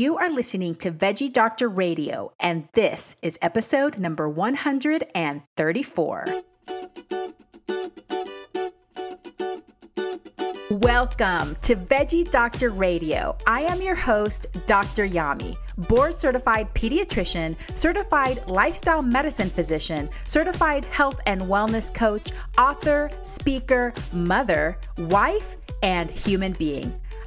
You are listening to Veggie Doctor Radio, and this is episode number 134. Welcome to Veggie Doctor Radio. I am your host, Dr. Yami, board certified pediatrician, certified lifestyle medicine physician, certified health and wellness coach, author, speaker, mother, wife, and human being.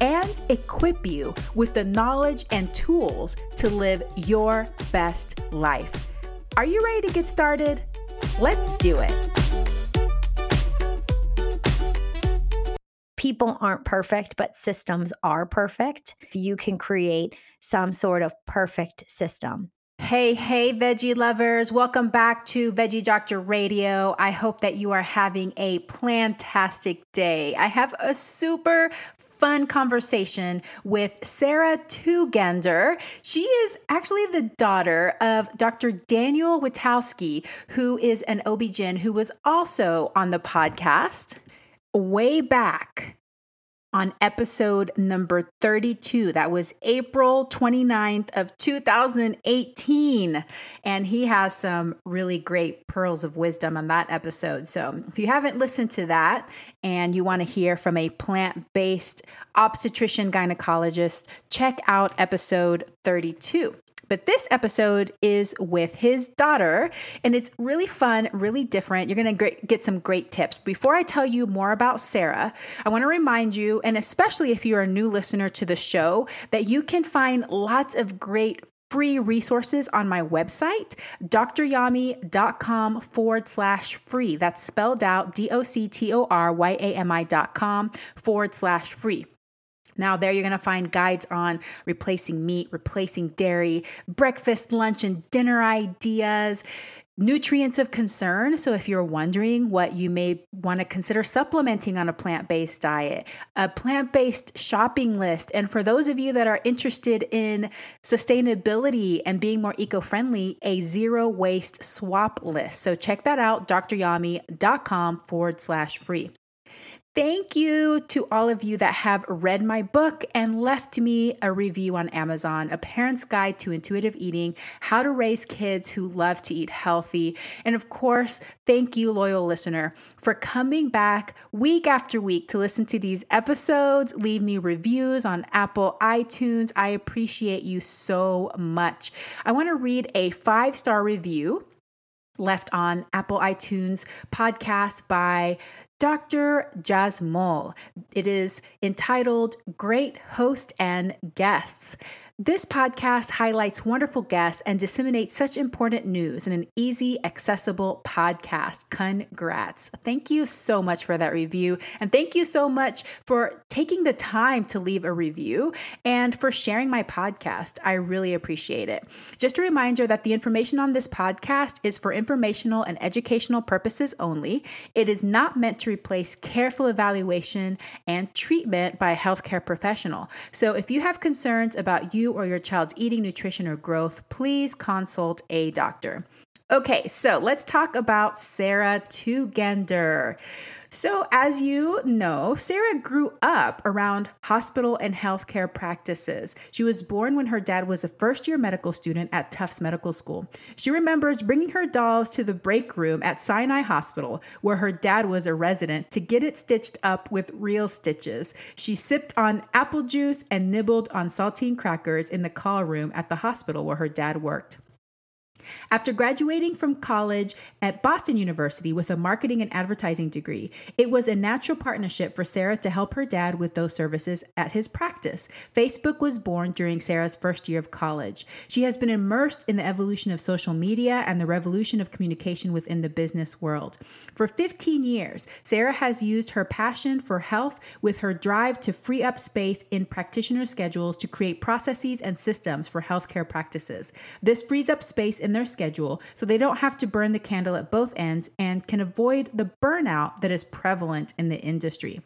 and equip you with the knowledge and tools to live your best life. Are you ready to get started? Let's do it. people aren't perfect, but systems are perfect. You can create some sort of perfect system. Hey, hey, veggie lovers. Welcome back to Veggie Doctor Radio. I hope that you are having a plantastic day. I have a super fun conversation with Sarah Tugender. She is actually the daughter of Dr. Daniel Witkowski, who is an OB-GYN who was also on the podcast way back on episode number 32. That was April 29th of 2018. And he has some really great pearls of wisdom on that episode. So if you haven't listened to that and you want to hear from a plant-based obstetrician gynecologist, check out episode 32. But this episode is with his daughter, and it's really fun, really different. You're going to get some great tips. Before I tell you more about Sarah, I want to remind you, and especially if you're a new listener to the show, that you can find lots of great free resources on my website, doctoryami.com forward slash free. That's spelled out D O C T O R Y A M I dot com forward slash free. Now, there you're going to find guides on replacing meat, replacing dairy, breakfast, lunch, and dinner ideas, nutrients of concern. So, if you're wondering what you may want to consider supplementing on a plant based diet, a plant based shopping list. And for those of you that are interested in sustainability and being more eco friendly, a zero waste swap list. So, check that out, doctoryami.com forward slash free. Thank you to all of you that have read my book and left me a review on Amazon A Parent's Guide to Intuitive Eating How to Raise Kids Who Love to Eat Healthy. And of course, thank you, loyal listener, for coming back week after week to listen to these episodes. Leave me reviews on Apple iTunes. I appreciate you so much. I want to read a five star review left on Apple iTunes podcast by Dr. Jasmol. It is entitled Great Host and Guests. This podcast highlights wonderful guests and disseminates such important news in an easy, accessible podcast. Congrats. Thank you so much for that review. And thank you so much for taking the time to leave a review and for sharing my podcast. I really appreciate it. Just a reminder that the information on this podcast is for informational and educational purposes only. It is not meant to replace careful evaluation and treatment by a healthcare professional. So if you have concerns about you, or your child's eating, nutrition, or growth, please consult a doctor. Okay, so let's talk about Sarah Tugender. So, as you know, Sarah grew up around hospital and healthcare practices. She was born when her dad was a first year medical student at Tufts Medical School. She remembers bringing her dolls to the break room at Sinai Hospital, where her dad was a resident, to get it stitched up with real stitches. She sipped on apple juice and nibbled on saltine crackers in the call room at the hospital where her dad worked. After graduating from college at Boston University with a marketing and advertising degree, it was a natural partnership for Sarah to help her dad with those services at his practice. Facebook was born during Sarah's first year of college. She has been immersed in the evolution of social media and the revolution of communication within the business world. For 15 years, Sarah has used her passion for health with her drive to free up space in practitioner schedules to create processes and systems for healthcare practices. This frees up space in their schedule so they don't have to burn the candle at both ends and can avoid the burnout that is prevalent in the industry.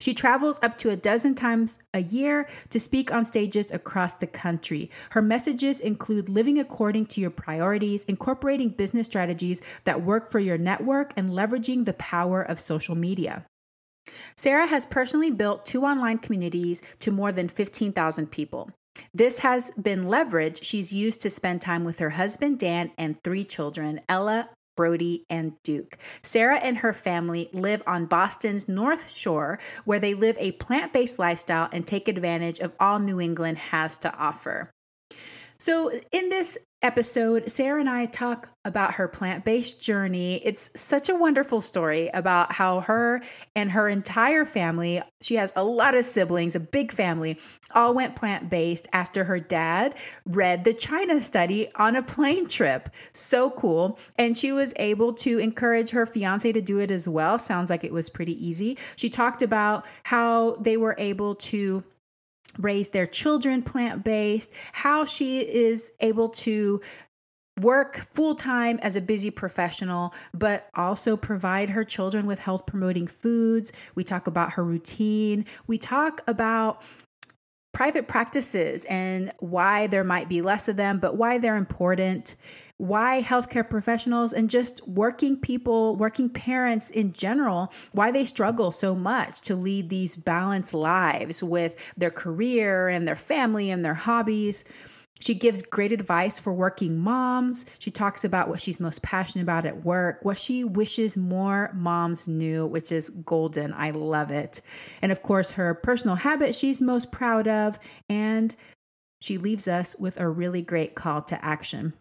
She travels up to a dozen times a year to speak on stages across the country. Her messages include living according to your priorities, incorporating business strategies that work for your network, and leveraging the power of social media. Sarah has personally built two online communities to more than 15,000 people. This has been leverage she's used to spend time with her husband, Dan, and three children Ella, Brody, and Duke. Sarah and her family live on Boston's North Shore, where they live a plant based lifestyle and take advantage of all New England has to offer. So, in this episode, Sarah and I talk about her plant based journey. It's such a wonderful story about how her and her entire family, she has a lot of siblings, a big family, all went plant based after her dad read the China study on a plane trip. So cool. And she was able to encourage her fiance to do it as well. Sounds like it was pretty easy. She talked about how they were able to raise their children plant based, how she is able to work full time as a busy professional, but also provide her children with health promoting foods. We talk about her routine. We talk about private practices and why there might be less of them, but why they're important, why healthcare professionals and just working people, working parents in general, why they struggle so much to lead these balanced lives with their career and their family and their hobbies. She gives great advice for working moms. She talks about what she's most passionate about at work, what she wishes more moms knew, which is golden. I love it. And of course, her personal habit she's most proud of. And she leaves us with a really great call to action.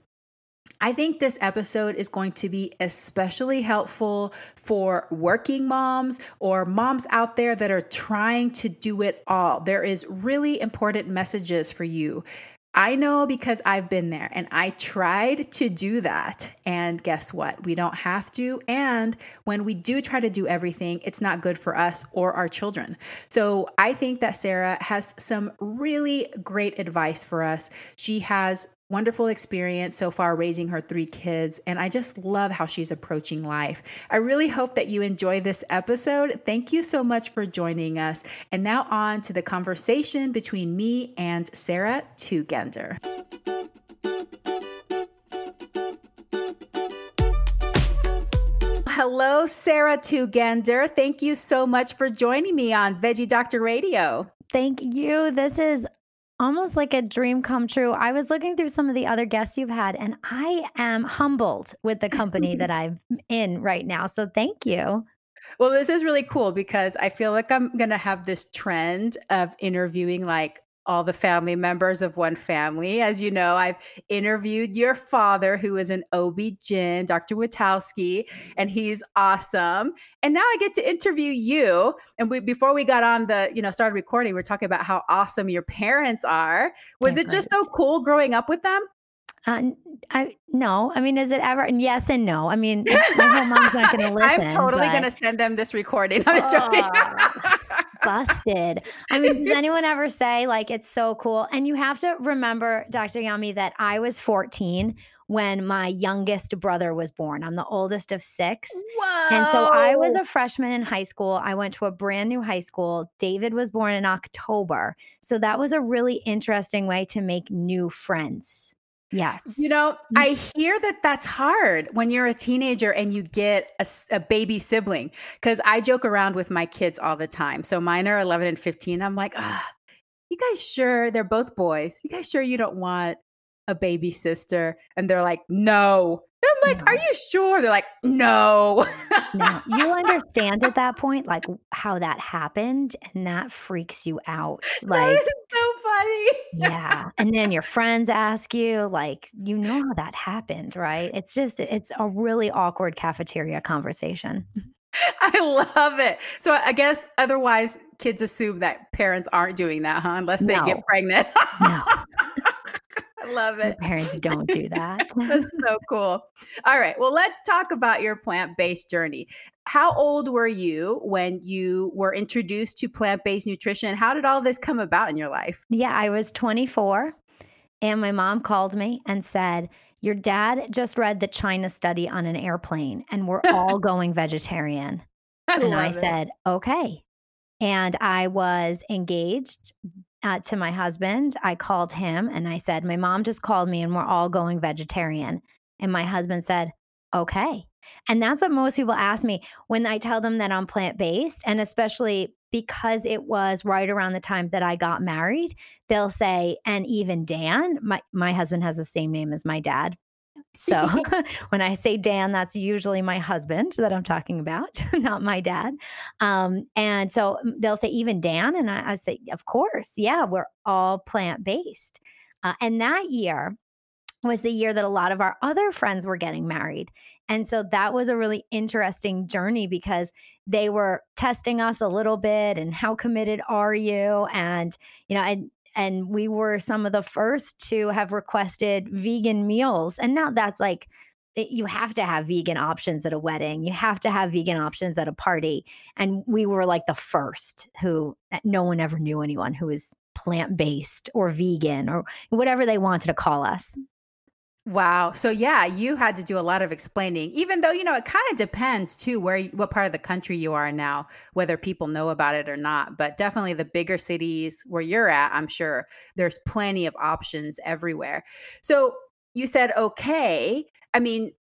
I think this episode is going to be especially helpful for working moms or moms out there that are trying to do it all. There is really important messages for you. I know because I've been there and I tried to do that. And guess what? We don't have to. And when we do try to do everything, it's not good for us or our children. So I think that Sarah has some really great advice for us. She has wonderful experience so far raising her three kids, and I just love how she's approaching life. I really hope that you enjoy this episode. Thank you so much for joining us. And now on to the conversation between me and Sarah Tugender. Hello, Sarah Tugender. Thank you so much for joining me on Veggie Doctor Radio. Thank you. This is almost like a dream come true. I was looking through some of the other guests you've had, and I am humbled with the company that I'm in right now. So thank you. Well, this is really cool because I feel like I'm going to have this trend of interviewing like all the family members of one family. As you know, I've interviewed your father, who is an OB-GYN, Dr. Witkowski, and he's awesome. And now I get to interview you. And we, before we got on the, you know, started recording, we are talking about how awesome your parents are. Was it just so cool growing up with them? Uh, I no. I mean, is it ever? And yes and no. I mean, my whole mom's not going to listen. I'm totally going to send them this recording. I'm just joking. Busted. I mean, does anyone ever say like it's so cool? And you have to remember, Dr. Yami, that I was 14 when my youngest brother was born. I'm the oldest of six. Whoa. And so I was a freshman in high school. I went to a brand new high school. David was born in October. So that was a really interesting way to make new friends. Yes. You know, mm. I hear that that's hard when you're a teenager and you get a, a baby sibling. Because I joke around with my kids all the time. So mine are 11 and 15. I'm like, ah, you guys sure they're both boys? You guys sure you don't want a baby sister? And they're like, no. I'm like, no. are you sure? They're like, no. no. You understand at that point, like how that happened, and that freaks you out. Like, so funny. yeah. And then your friends ask you, like, you know how that happened, right? It's just, it's a really awkward cafeteria conversation. I love it. So I guess otherwise kids assume that parents aren't doing that, huh? Unless they No. get pregnant. No, I love it. parents don't do that. That's so cool. All right. Well, let's talk about your plant based journey. How old were you when you were introduced to plant based nutrition? How did all this come about in your life? Yeah, I was 24 and my mom called me and said, Your dad just read the China study on an airplane and we're all going vegetarian. I And I it. said, Okay. And I was engaged uh, to my husband. I called him and I said, My mom just called me and we're all going vegetarian. And my husband said, Okay. And that's what most people ask me when I tell them that I'm plant based. And especially because it was right around the time that I got married, they'll say, and even Dan, my, my husband has the same name as my dad. So when I say Dan, that's usually my husband that I'm talking about, not my dad. Um, and so mm, they'll say, even Dan. And I, I say, of course. Yeah, we're all plant based. Uh, and that year was the year that a lot of our other friends were getting married. And so that was a really interesting journey because they were testing us a little bit and how committed are you? And, you know, and and we were some of the first to have requested vegan meals. And now that's like it- you have to have vegan options at a wedding. You have to have vegan options at a party. And we were like the first who eh, no one ever knew anyone who was plant based or vegan or whatever they wanted to call us. Wow. So yeah, you had to do a lot of explaining, even though, you know, it kind of depends too where what part of the country you are now, whether people know about it or not. But definitely the bigger cities where you're at, I'm sure there's plenty of options everywhere. So you said okay. I mean,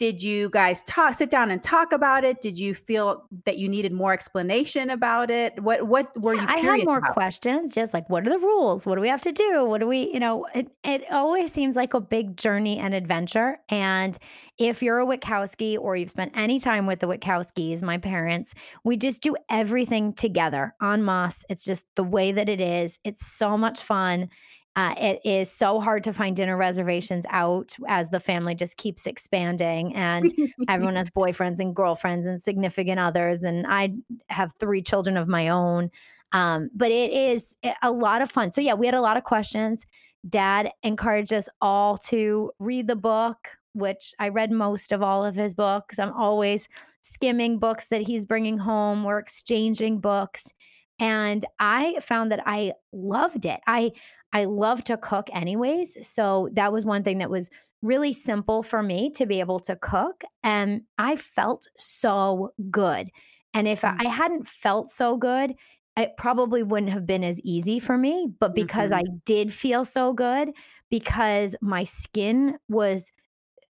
did you guys talk sit down and talk about it? Did you feel that you needed more explanation about it? What what were you I had more about? questions, just like what are the rules? What do we have to do? What do we, you know, it, it always seems like a big journey and adventure. And if you're a Witkowski or you've spent any time with the Witkowskis, my parents, we just do everything together en masse. It's just the way that it is. It's so much fun. Uh, it is so hard to find dinner reservations out as the family just keeps expanding and everyone has boyfriends and girlfriends and significant others. And I have three children of my own. Um, but it is a- lot of fun. So, yeah, we had a lot of questions. Dad encouraged us all to read the book, which I read most of all of his books. I'm always skimming books that he's bringing home. We're exchanging books. And I found that I loved it. I I love to cook anyways. So that was one thing that was really simple for me to be able to cook. And I felt so good. And if Mm. I hadn't felt so good, it probably wouldn't have been as easy for me. But because I did feel so good, because my skin was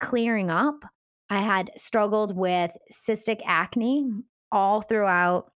clearing up, I had struggled with cystic acne all throughout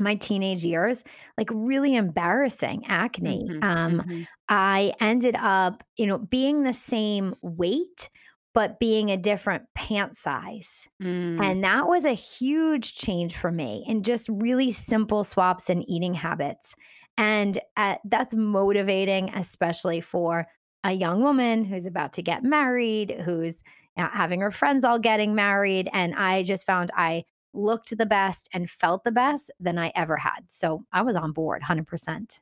my teenage years, like really embarrassing acne. Mhm, Um, mhm. I ended up, you know, being the same weight, but being a different pant size. Mm. And that was a huge change for me in just really simple swaps in eating habits. And uh, that's motivating, especially for a young woman who's about to get married, who's uh, having her friends all getting married. And I just found I looked the best and felt the best than I ever had. So I was on board 100%.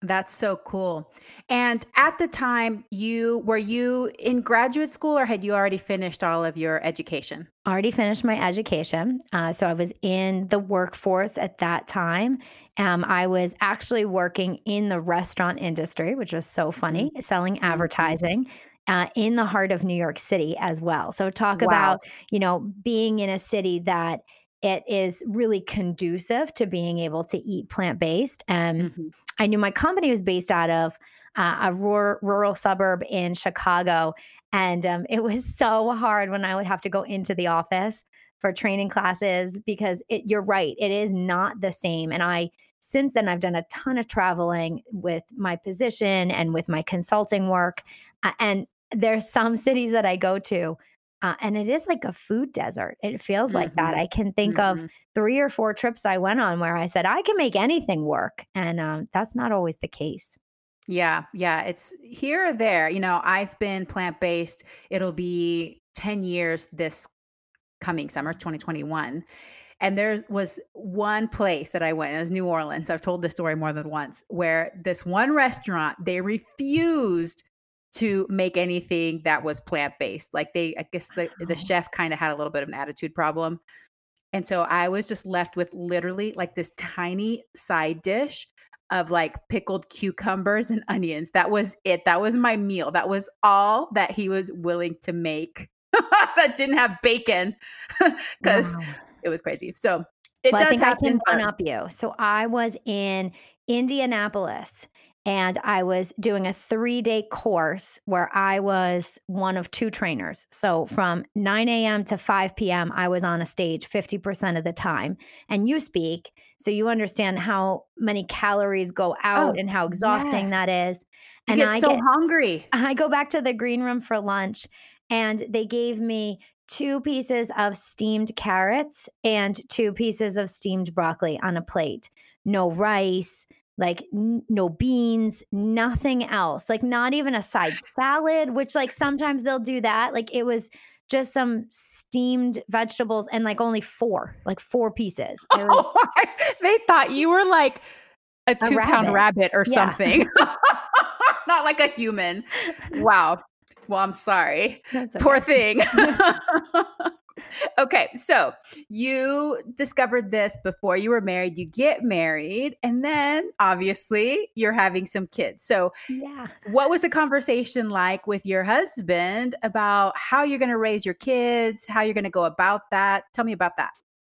That's so cool. And at the time, you were you in graduate school or had you already finished all of your education? already finished my education. Uh, so I was in the workforce at that time. Um, I was actually working in the restaurant industry, which was so funny, selling advertising. Uh, in the heart of New York City as well. So, talk Wow. about, you know, being in a city that it is really conducive to being able to eat plant based. And Mhm. I knew my company was based out of uh, a rural, rural suburb in Chicago. And um, it was so hard when I would have to go into the office for training classes because it, you're right, it is not the same. And I, since then, I've done a ton of traveling with my position and with my consulting work. Uh, and there's some cities that I go to. Uh, and it is like a food desert. It feels like that. Mhm. I can think of Mhm. three or four trips I went on where I said, I can make anything work. And um, that's not always the case. Yeah, yeah. It's here or there. You know, I've been plant based. It'll be 10 years this coming summer, 2021. And there was one place that I went, it was New Orleans. I've told this story more than once, where this one restaurant, they refused to make anything that was plant based. Like they, I guess the, the chef kind of had a little bit of an attitude problem. And so I was just left with literally like this tiny side dish of like pickled cucumbers and onions. That was it. That was my meal. That was all that he was willing to make that didn't have bacon because wow. it was crazy. So it well, does I think happen. I can one up you. So I was in Indianapolis and I was doing a three day course where I was one of two trainers. So mm. from 9 a.m. to 5 p.m., I was on a stage 50% of the time. And you speak, so you understand how many calories go out oh, and how exhausting yes. that is. And get I so get, hungry. I go back to the green room for lunch, and they gave me two pieces of steamed carrots and two pieces of steamed broccoli on a plate. No rice, like n- no beans, nothing else. Like not even a side salad, which like sometimes they'll do that. Like it was just some steamed vegetables and like only four, like four pieces. Was, oh, they thought you were like a two a pound rabbit or yeah. something. Not like a human. Wow. Well, I'm sorry. Okay. Poor thing. Okay, so you discovered this before you were married. You get married, and then obviously you're having some kids. So, yeah, what was the conversation like with your husband about how you're going to raise your kids, how you're going to go about that? Tell me about that.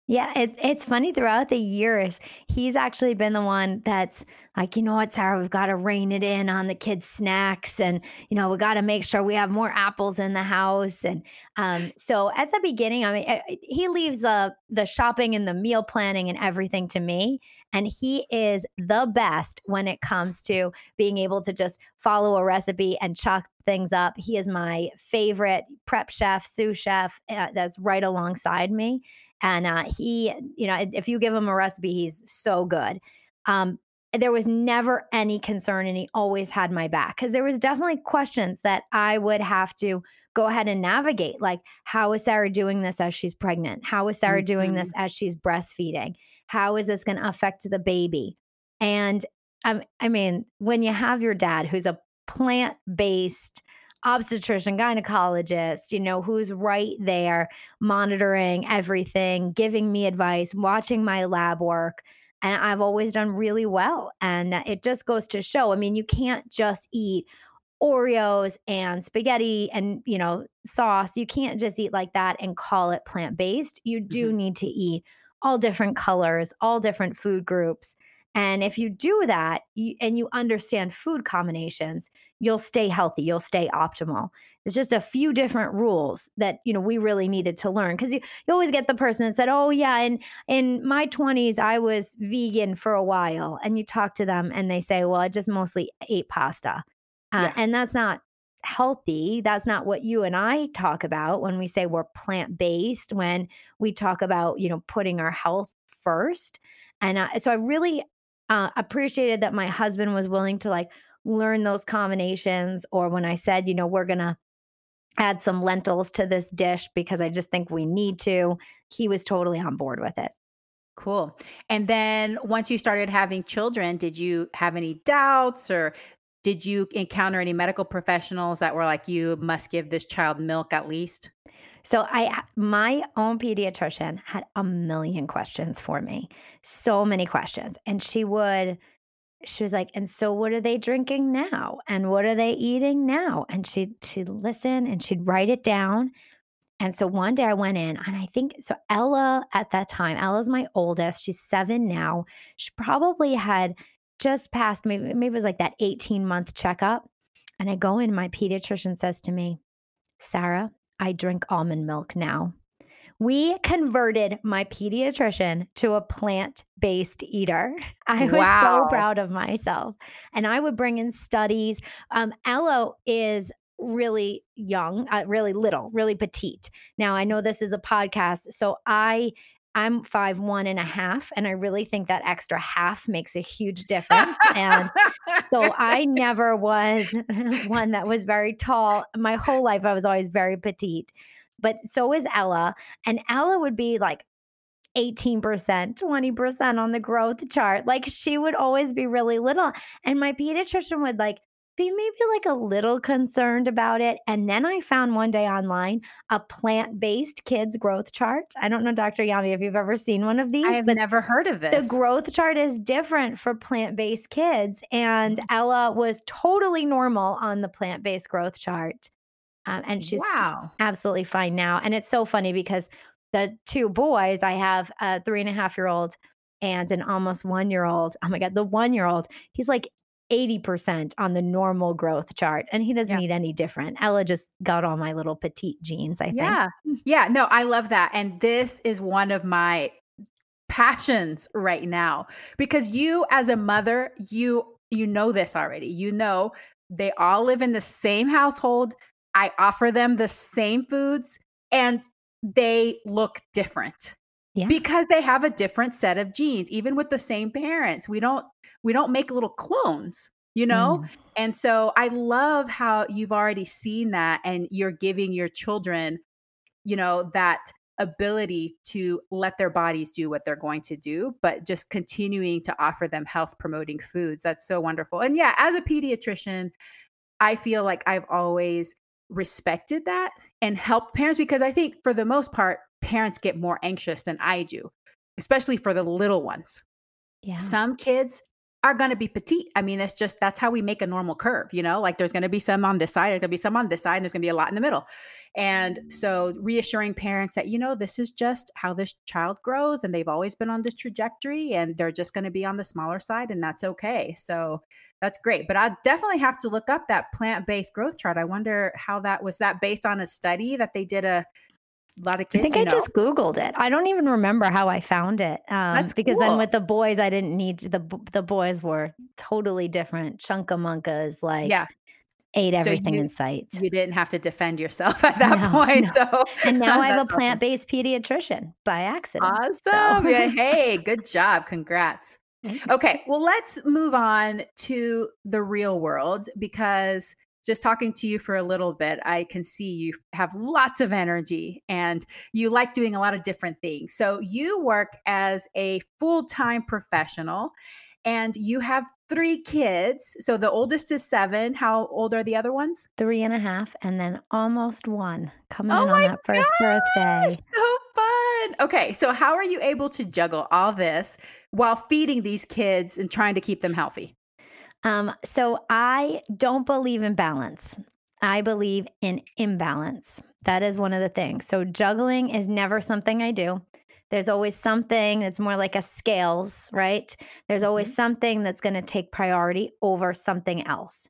Yeah, it, it's funny throughout the years, he's actually been the one that's like, you know what, Sarah, we've got to rein it in on the kids' snacks. And, you know, we got to make sure we have more apples in the house. And um, so at the beginning, I mean, eh, eh, he leaves uh, the shopping and the meal planning and everything to me. And he is the best when it comes to being able to just follow a recipe and chop things up. He is my favorite prep chef, sous chef uh, that's right alongside me and uh, he you know if you give him a recipe he's so good um, there was never any concern and he always had my back because there was definitely questions that i would have to go ahead and navigate like how is sarah doing this as she's pregnant how is sarah mm-hmm. doing this mm-hmm. as she's breastfeeding how is this going to affect the baby and um, i mean when you have your dad who's a plant-based obstetrician, gynecologist, you know, who's right there monitoring everything, giving me advice, watching my lab work. And I've always done really well. And it just goes to show I mean, you can't just eat Oreos and spaghetti and, you know, sauce. You can't just eat like that and call it plant based. You do mm-hmm. need to eat all different colors, all different food groups. And if you do that you, and you understand food combinations, you'll stay healthy, you'll stay optimal. It's just a few different rules that you know we really needed to learn because you, you always get the person that said, "Oh yeah, in in my 20s I was vegan for a while," and you talk to them and they say, "Well, I just mostly ate pasta," uh, yeah. and that's not healthy. That's not what you and I talk about when we say we're plant based. When we talk about you know putting our health first. And uh, so I really uh, appreciated that my husband was willing to like learn those combinations. Or when I said, you know, we're going to add some lentils to this dish because I just think we need to, he was totally on board with it. Cool. And then once you started having children, did you have any doubts or did you encounter any medical professionals that were like, you must give this child milk at least? So I my own pediatrician had a million questions for me. So many questions. And she would she was like, "And so what are they drinking now? And what are they eating now?" And she she'd listen and she'd write it down. And so one day I went in and I think so Ella at that time, Ella's my oldest. She's 7 now. She probably had just passed maybe maybe it was like that 18 month checkup. And I go in my pediatrician says to me, "Sarah, I drink almond milk now. We converted my pediatrician to a plant based eater. I was wow. so proud of myself. And I would bring in studies. Um, is really young, uh, really little, really petite. Now, I know this is a podcast, so I I'm five one and a half, and I really think that extra half makes a huge difference. and so I never was one that was very tall. My whole life, I was always very petite. But so is Ella. And Ella would be like 18%, 20% on the growth chart. Like she would always be really little. And my pediatrician would like be maybe like a little concerned about it. And then I found one day online a plant based kids growth chart. I don't know, Dr. Yami, if you've ever seen one of these. I have never heard of this. The growth chart is different for plant based kids. And mm. Ella was totally normal on the plant based growth chart. Um, and she's wow. absolutely fine now. And it's so funny because the two boys, I have a three and a half year old and an almost one year old. Oh my God, the one year old, he's like 80% on the normal growth chart and he doesn't yeah. need any different. Ella just got all my little petite genes, I think. Yeah. Yeah. No, I love that. And this is one of my passions right now because you as a mother, you you know this already. You know they all live in the same household. I offer them the same foods and they look different. Yeah. Because they have a different set of genes even with the same parents. We don't we don't make little clones, you know? Mm. And so I love how you've already seen that and you're giving your children, you know, that ability to let their bodies do what they're going to do, but just continuing to offer them health promoting foods. That's so wonderful. And yeah, as a pediatrician, I feel like I've always respected that and helped parents because I think for the most part, parents get more anxious than I do, especially for the little ones. Yeah. Some kids are going to be petite. I mean, it's just that's how we make a normal curve, you know? Like there's going to be some on this side, there's going to be some on this side, and there's going to be a lot in the middle. And so reassuring parents that, you know, this is just how this child grows and they've always been on this trajectory and they're just going to be on the smaller side and that's okay. So that's great. But I definitely have to look up that plant-based growth chart. I wonder how that was that based on a study that they did a a lot of kids. I think I know. just Googled it. I don't even remember how I found it. Um, That's because cool. then with the boys, I didn't need to, the the boys were totally different. Chunka Chunkamunkas, like yeah. ate everything so you, in sight. You didn't have to defend yourself at that no, point. No. So and now I have a plant based pediatrician by accident. Awesome. So. yeah, hey, good job. Congrats. Okay, well, let's move on to the real world because just talking to you for a little bit, I can see you have lots of energy and you like doing a lot of different things. So, you work as a full time professional and you have three kids. So, the oldest is seven. How old are the other ones? Three and a half, and then almost one coming oh in on that first gosh, birthday. So fun. Okay. So, how are you able to juggle all this while feeding these kids and trying to keep them healthy? Um, so I don't believe in balance. I believe in imbalance. That is one of the things. So juggling is never something I do. There's always something that's more like a scales, right? There's always mm-hmm. something that's going to take priority over something else.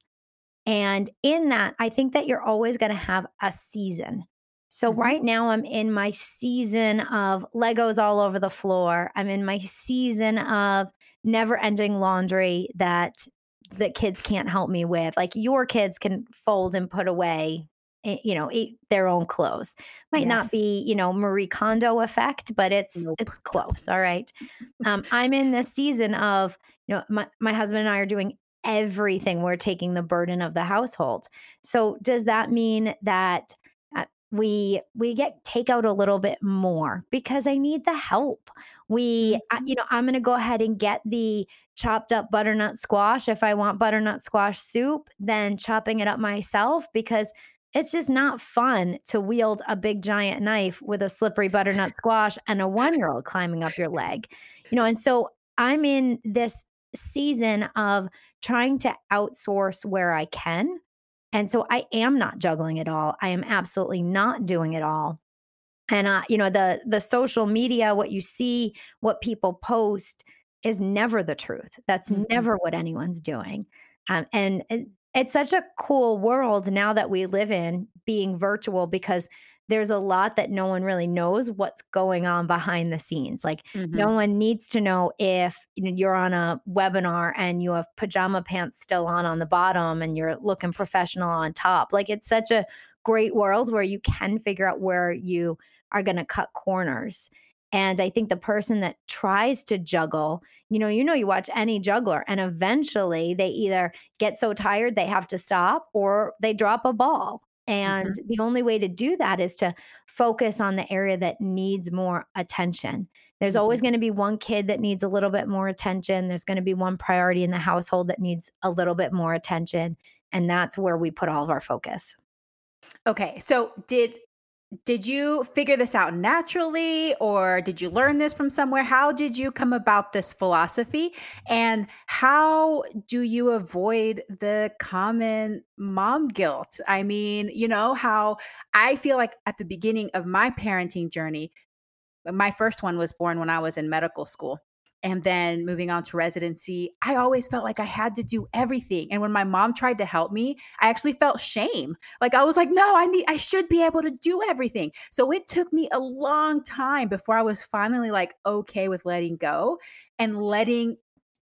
And in that, I think that you're always going to have a season. So mm-hmm. right now I'm in my season of Legos all over the floor. I'm in my season of never ending laundry that that kids can't help me with. Like your kids can fold and put away, eh, you know, eat their own clothes. Might yes. not be, you know, Marie Kondo effect, but it's nope. it's close. All right. Um, I'm in this season of, you know, my, my husband and I are doing everything. We're taking the burden of the household. So does that mean that we we get takeout a little bit more because I need the help. We mm-hmm. you know, I'm going to go ahead and get the chopped up butternut squash if I want butternut squash soup, then chopping it up myself because it's just not fun to wield a big giant knife with a slippery butternut squash and a 1-year-old climbing up your leg. You know, and so I'm in this season of trying to outsource where I can and so I am not juggling it all. I am absolutely not doing it all. And uh, you know, the the social media, what you see, what people post is never the truth. That's mm-hmm. never what anyone's doing. Um, and it, it's such a cool world now that we live in being virtual because there's a lot that no one really knows what's going on behind the scenes. Like mm-hmm. no one needs to know if you're on a webinar and you have pajama pants still on on the bottom and you're looking professional on top. Like it's such a great world where you can figure out where you are going to cut corners. And I think the person that tries to juggle, you know, you know, you watch any juggler and eventually they either get so tired they have to stop or they drop a ball. And mm-hmm. the only way to do that is to focus on the area that needs more attention. There's mm-hmm. always going to be one kid that needs a little bit more attention. There's going to be one priority in the household that needs a little bit more attention. And that's where we put all of our focus. Okay. So, did did you figure this out naturally or did you learn this from somewhere? How did you come about this philosophy? And how do you avoid the common mom guilt? I mean, you know, how I feel like at the beginning of my parenting journey, my first one was born when I was in medical school and then moving on to residency, I always felt like I had to do everything. And when my mom tried to help me, I actually felt shame. Like I was like, no, I need, I should be able to do everything. So it took me a long time before I was finally like okay with letting go and letting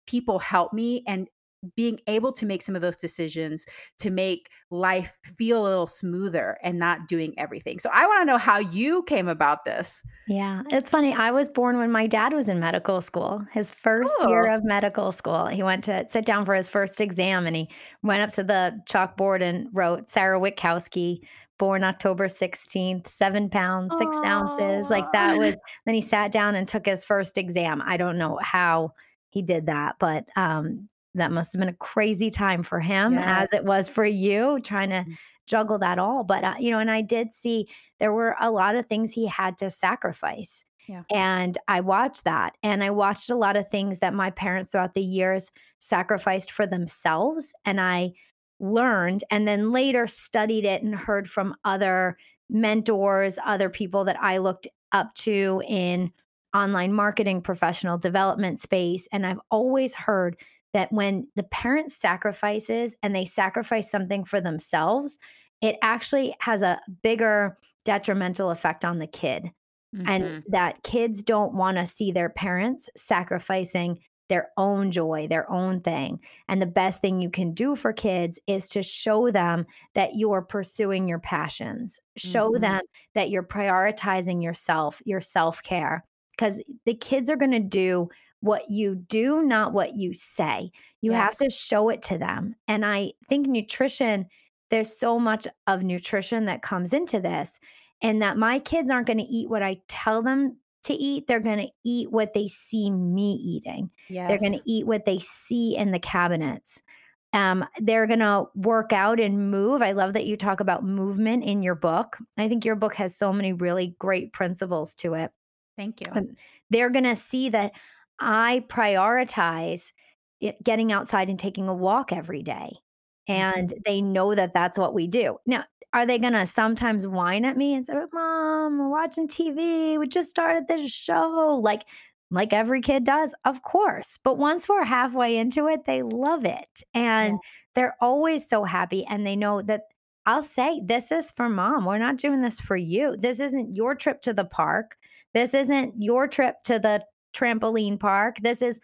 people help me and being able to make some of those decisions to make life feel a little smoother and not doing everything. So I want to know how you came about this. Yeah, it's funny. I was born when my dad was in medical school, his first oh. year of medical school. He went to sit down for his first exam and he went up to the chalkboard and wrote Sarah Witkowski, born October 16th, seven pounds, six ounces. Like that was, then he sat down and took his first exam. I don't know how he did that, but um, that must have been a crazy time for him yes. as it was for you trying to mm. juggle that all but uh, you know and i did see there were a lot of things he had to sacrifice yeah. and i watched that and i watched a lot of things that my parents throughout the years sacrificed for themselves and i learned and then later studied it and heard from other mentors other people that i looked up to in online marketing professional development space and i've always heard that when the parent sacrifices and they sacrifice something for themselves, it actually has a bigger detrimental effect on the kid. Mm-hmm. And that kids don't want to see their parents sacrificing their own joy, their own thing. And the best thing you can do for kids is to show them that you're pursuing your passions, show mm-hmm. them that you're prioritizing yourself, your self care, because the kids are going to do what you do, not what you say. You yes. have to show it to them. And I think nutrition, there's so much of nutrition that comes into this, and that my kids aren't going to eat what I tell them to eat. They're going to eat what they see me eating. Yes. They're going to eat what they see in the cabinets. Um, they're going to work out and move. I love that you talk about movement in your book. I think your book has so many really great principles to it. Thank you. And they're going to see that I prioritize it, getting outside and taking a walk every day. Mm-hmm. And mm-hmm. they know that that's what we do. Now, are they going to sometimes whine at me and say, Mom, we're watching TV. We just started this show. Like, like every kid does, of course. But once we're halfway into it, they love it. And yeah. they're always so happy. And they know that I'll say, This is for mom. We're not doing this for you. This isn't your trip to the park. This isn't your trip to the trampoline park. This is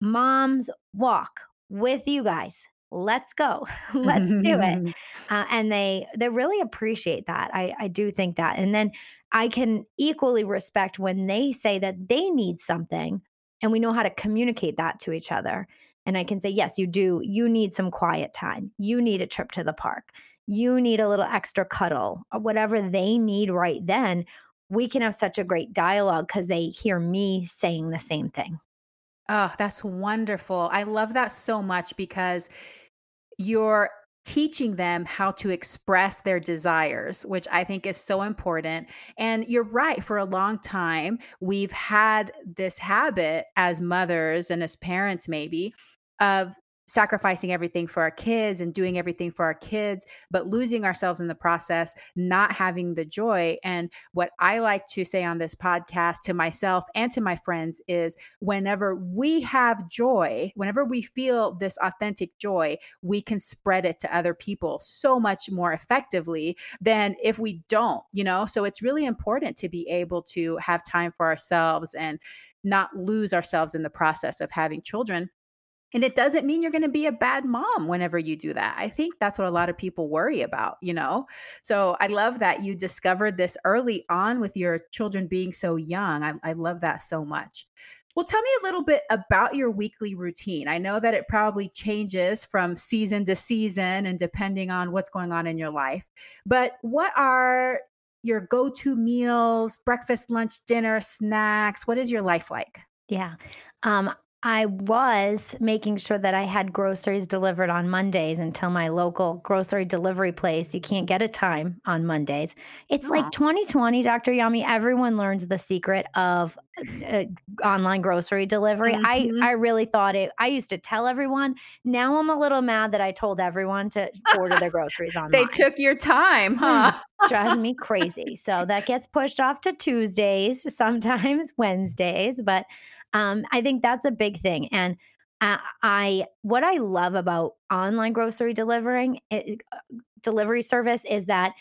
mom's walk with you guys. Let's go. Let's do it. Uh, and they they really appreciate that. I I do think that. And then I can equally respect when they say that they need something and we know how to communicate that to each other. And I can say, yes, you do. You need some quiet time. You need a trip to the park. You need a little extra cuddle, or whatever they need right then we can have such a great dialogue because they hear me saying the same thing. Oh, that's wonderful. I love that so much because you're teaching them how to express their desires, which I think is so important. And you're right, for a long time, we've had this habit as mothers and as parents, maybe, of sacrificing everything for our kids and doing everything for our kids, but losing ourselves in the process, not having the joy. And what I like to say on this podcast to myself and to my friends is whenever we have joy, whenever we feel this authentic joy, we can spread it to other people so much more effectively than if we don't, you know? So it's really important to be able to have time for ourselves and not lose ourselves in the process of having children And it doesn't mean you're going to be a bad mom whenever you do that. I think that's what a lot of people worry about, you know? So I love that you discovered this early on with your children being so young. I, I love that so much. Well, tell me a little bit about your weekly routine. I know that it probably changes from season to season and depending on what's going on in your life. But what are your go to meals, breakfast, lunch, dinner, snacks? What is your life like? Yeah. Um, I was making sure that I had groceries delivered on Mondays until my local grocery delivery place. You can't get a time on Mondays. It's like 2020, Dr. Yami. Everyone learns the secret of uh, online grocery delivery. Mm-hmm. I I really thought it. I used to tell everyone. Now I'm a little mad that I told everyone to order their groceries online. they took your time, huh? Drives me crazy. So that gets pushed off to Tuesdays, sometimes Wednesdays, but um, I think that's a big thing. And I, I what I love about online grocery delivering it, uh, delivery service is that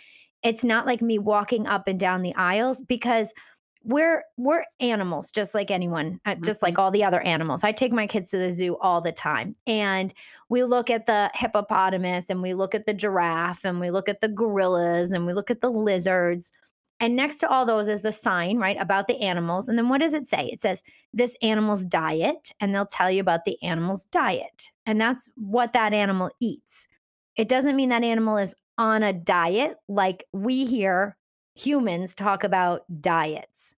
it's not like me walking up and down the aisles because we're we're animals just like anyone uh, just like mm-hmm. all the other animals i take my kids to the zoo all the time and we look at the hippopotamus and we look at the giraffe and we look at the gorillas and we look at the lizards and next to all those is the sign, right, about the animals. And then what does it say? It says this animal's diet, and they'll tell you about the animal's diet. And that's what that animal eats. It doesn't mean that animal is on a diet like we hear humans talk about diets.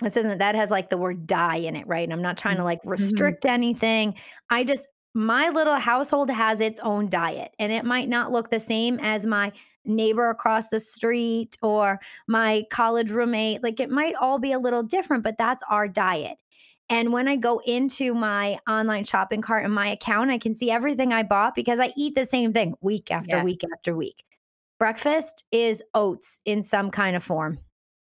This isn't that has like the word die in it, right? And I'm not trying to like mm-hmm. restrict mm-hmm. anything. I just my little household has its own diet and it might not look the same as my neighbor across the street or my college roommate. Like it might all be a little different, but that's our diet. And when I go into my online shopping cart and my account, I can see everything I bought because I eat the same thing week after week after week. Breakfast is oats in some kind of form.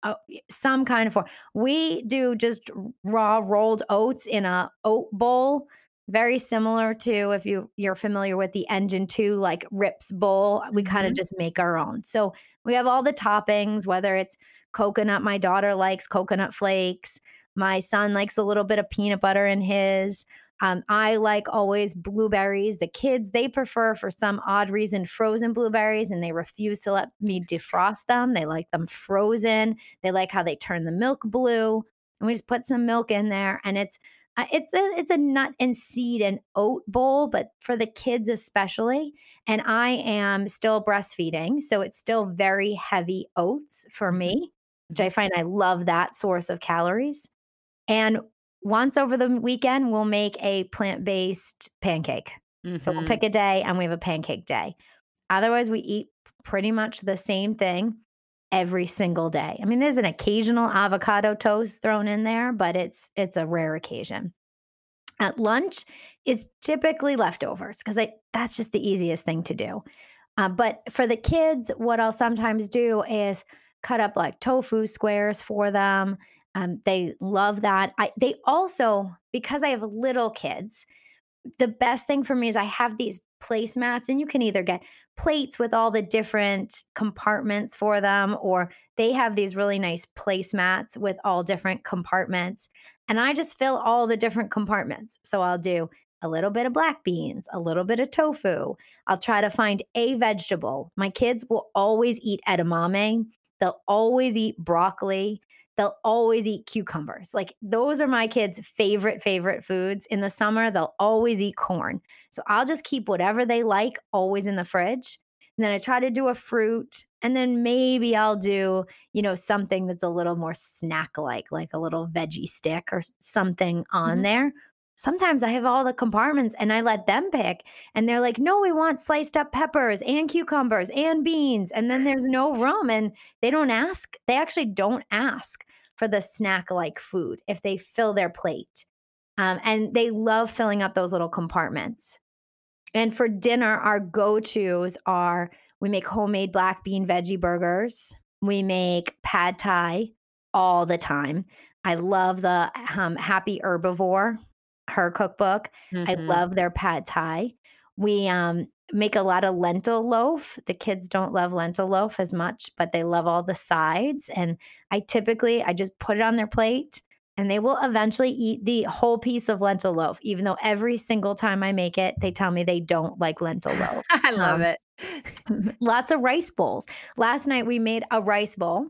Oh, some kind of form. We do just raw rolled oats in a oat bowl very similar to if you you're familiar with the engine 2 like rips bowl we mm-hmm. kind of just make our own so we have all the toppings whether it's coconut my daughter likes coconut flakes my son likes a little bit of peanut butter in his um, i like always blueberries the kids they prefer for some odd reason frozen blueberries and they refuse to let me defrost them they like them frozen they like how they turn the milk blue and we just put some milk in there and it's uh, it's a it's a nut and seed and oat bowl, but for the kids especially. And I am still breastfeeding, so it's still very heavy oats for mm-hmm. me, which I mm-hmm. find I love that source of calories. And once over the weekend, we'll make a plant based pancake. Mm-hmm. So we'll mm-hmm. pick a day and we have a pancake day. Otherwise, we eat pretty much the same thing every single day. I mean, there's an occasional avocado toast thrown in there, but it's it's a rare occasion. At lunch is typically leftovers because that's just the easiest thing to do. Uh, but for the kids, what I'll sometimes do is cut up like tofu squares for them. Um, they love that. I, they also, because I have little kids, the best thing for me is I have these placemats, and you can either get plates with all the different compartments for them, or they have these really nice placemats with all different compartments. And I just fill all the different compartments. So I'll do a little bit of black beans, a little bit of tofu. I'll try to find a vegetable. My kids will always eat edamame. They'll always eat broccoli they'll always eat cucumbers. Like those are my kids' favorite, favorite foods. In the summer, they'll always eat corn. So I'll just keep whatever they like always in the fridge. And then I try to do a fruit. And then maybe I'll do, you know, something that's a little more snack like, like a little veggie stick or something on mm-hmm. there sometimes I have all the compartments and I let them pick. And they're like, no, we want sliced up peppers and cucumbers and beans. And then there's no room. And they don't ask, they actually don't ask for the snack like food if they fill their plate. Um, and they love filling up those little compartments. And for dinner, our go tos are we make homemade black bean veggie burgers, we make pad thai all the time. I love the um, Happy Herbivore her cookbook. Mm-hmm. I love their pad thai. We um, make a lot of lentil loaf. The kids don't love lentil loaf as much, but they love all the sides. And I typically I just put it on their plate. and they will eventually eat the whole piece of lentil loaf, even though every single time I make it, they tell me they don't like lentil loaf. I love um, it. lots of rice bowls. Last night we made a rice bowl.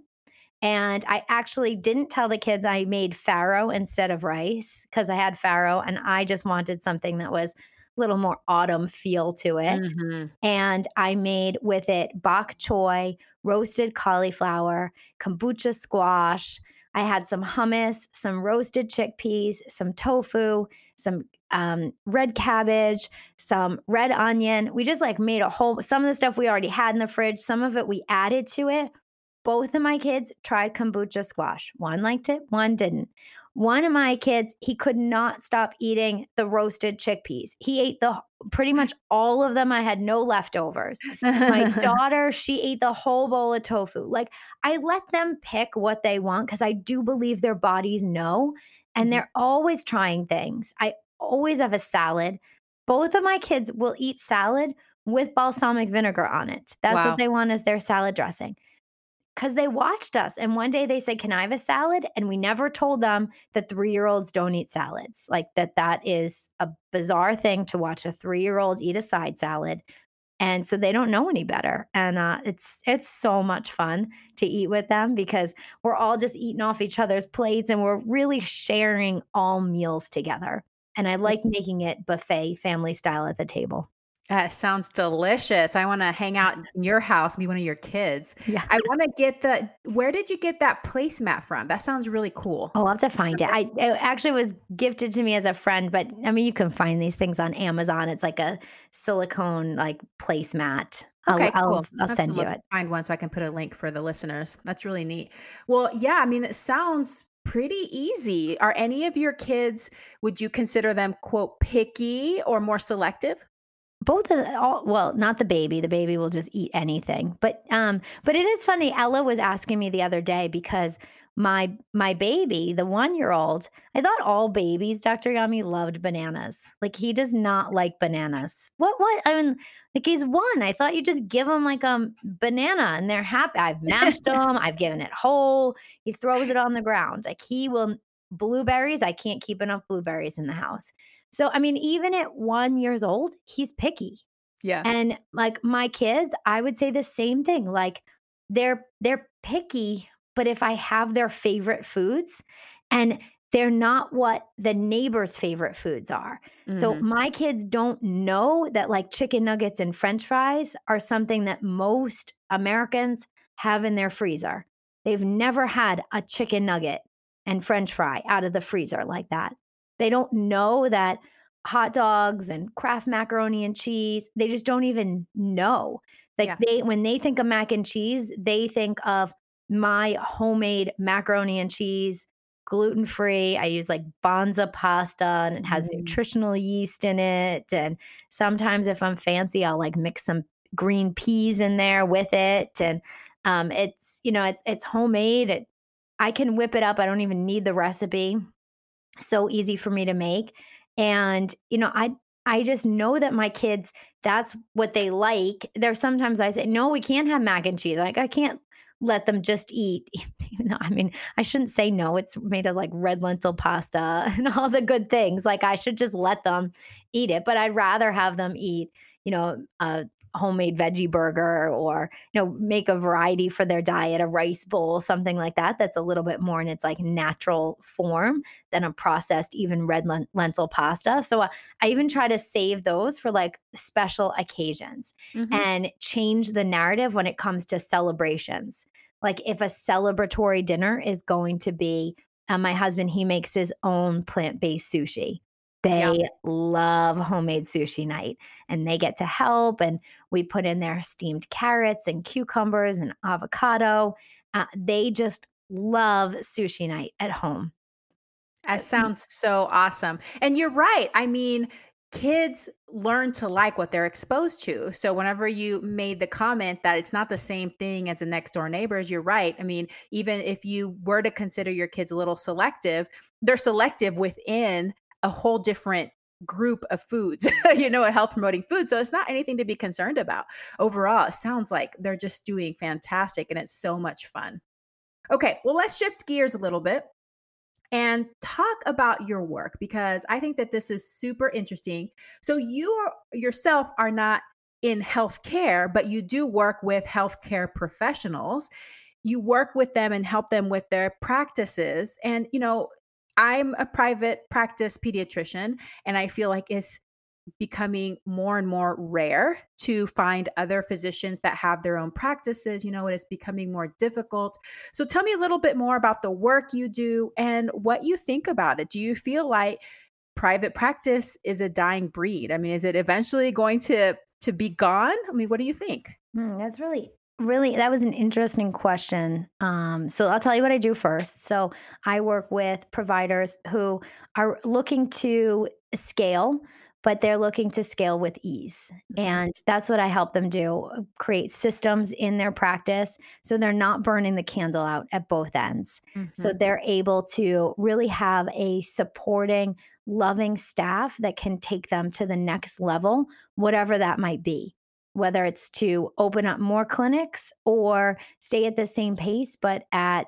And I actually didn't tell the kids I made farro instead of rice because I had farro and I just wanted something that was a little more autumn feel to it. Mm-hmm. And I made with it bok choy, roasted cauliflower, kabocha squash, I had some hummus, some roasted chickpeas, some tofu, some um, red cabbage, some red onion. We just like made a whole, some of the stuff we already had in the fridge, some of it we added to it. Both of my kids tried kabocha squash. One liked it, one didn't. One of my kids, he could not stop eating the roasted chickpeas. He ate the pretty much all of them. I had no leftovers. My daughter, she ate the whole bowl of tofu. Like I let them pick what they want because I do believe their bodies know and mm-hmm. they're always trying things. I always have a salad. Both of my kids will eat salad with balsamic vinegar on it. That's wow. what they want as their salad dressing because they watched us. And one day they said, Can I have a salad? And we never told them that three year olds don't eat salads. Like that, that is a bizarre thing to watch a three year old eat a side salad. And so they don't know any better. And uh, it's it's so much fun to eat with them because we're all just eating off each other's plates and we're really sharing all meals together. And I like making it buffet family style at the table. That sounds delicious. I want to hang out in your house, be one of your kids. Yeah. I want to get the. Where did you get that placemat from? That sounds really cool. Oh, I'll have to find it. I it actually was gifted to me as a friend, but I mean, you can find these things on Amazon. It's like a silicone like placemat. Okay, I'll, cool. I'll, I'll send you it. Find one so I can put a link for the listeners. That's really neat. Well, yeah, I mean, it sounds pretty easy. Are any of your kids? Would you consider them quote picky or more selective? Both of all well not the baby the baby will just eat anything. But um but it is funny ella was asking me the other day because my my baby the one year old i thought all babies dr yami loved bananas. Like he does not like bananas. What what? I mean like he's one. I thought you just give him like a banana and they're happy. I've mashed them i've given it whole. He throws it on the ground. Like he will blueberries i can't keep enough blueberries in the house so, I mean, even at one years old, he's picky. Yeah. And like my kids, I would say the same thing. Like they're they're picky, but if I have their favorite foods and they're not what the neighbor's favorite foods are. Mm-hmm. So my kids don't know that like chicken nuggets and french fries are something that most Americans have in their freezer. They've never had a chicken nugget and french fry out of the freezer like that. They don't know that hot dogs and Kraft macaroni and cheese, they just don't even know. Like yeah. they when they think of mac and cheese, they think of my homemade macaroni and cheese, gluten free. I use like Banza pasta and it has mm. nutritional yeast in it. And sometimes if I'm fancy, I'll like mix some green peas in there with it. And um, it's, you know, it's it's homemade. It, I can whip it up. I don't even need the recipe so easy for me to make and you know i i just know that my kids that's what they like. There's sometimes i say no we can't have mac and cheese. Like i can't let them just eat No, i mean i shouldn't say no it's made of like red lentil pasta and all the good things like i should just let them eat it but i'd rather have them eat you know a homemade veggie burger or you know make a variety for their diet a rice bowl something like that that's a little bit more in its like natural form than a processed even red lentil pasta so uh, i even try to save those for like special occasions mm-hmm. and change the narrative when it comes to celebrations like if a celebratory dinner is going to be uh, my husband he makes his own plant-based sushi they yep. love homemade sushi night and they get to help. And we put in their steamed carrots and cucumbers and avocado. Uh, they just love sushi night at home. That sounds so awesome. And you're right. I mean, kids learn to like what they're exposed to. So whenever you made the comment that it's not the same thing as the next door neighbors, you're right. I mean, even if you were to consider your kids a little selective, they're selective within a whole different group of foods, you know, a health promoting food. So it's not anything to be concerned about. Overall, it sounds like they're just doing fantastic and it's so much fun. Okay, well, let's shift gears a little bit. and talk about your work because I think that this is super interesting. So, you are, yourself are not in healthcare, but you do work with healthcare professionals. You work with them and help them with their practices. And, you know, I'm a private practice pediatrician, and I feel like it's becoming more and more rare to find other physicians that have their own practices. You know, it is becoming more difficult. So tell me a little bit more about the work you do and what you think about it. Do you feel like private practice is a dying breed? I mean, is it eventually going to to be gone? I mean, what do you think? Mm, that's really really that was an interesting question um, so i'll tell you what i do first so i work with providers who are looking to scale but they're looking to scale with ease. Mm-hmm. And that's what I help them do uh, create systems in their practice so they're not burning the candle out at both ends. Mm-hmm. So they're able to really have a supporting, loving staff that can take them to the next level, whatever that might be. Whether it's to open up more clinics or stay at the same pace, but at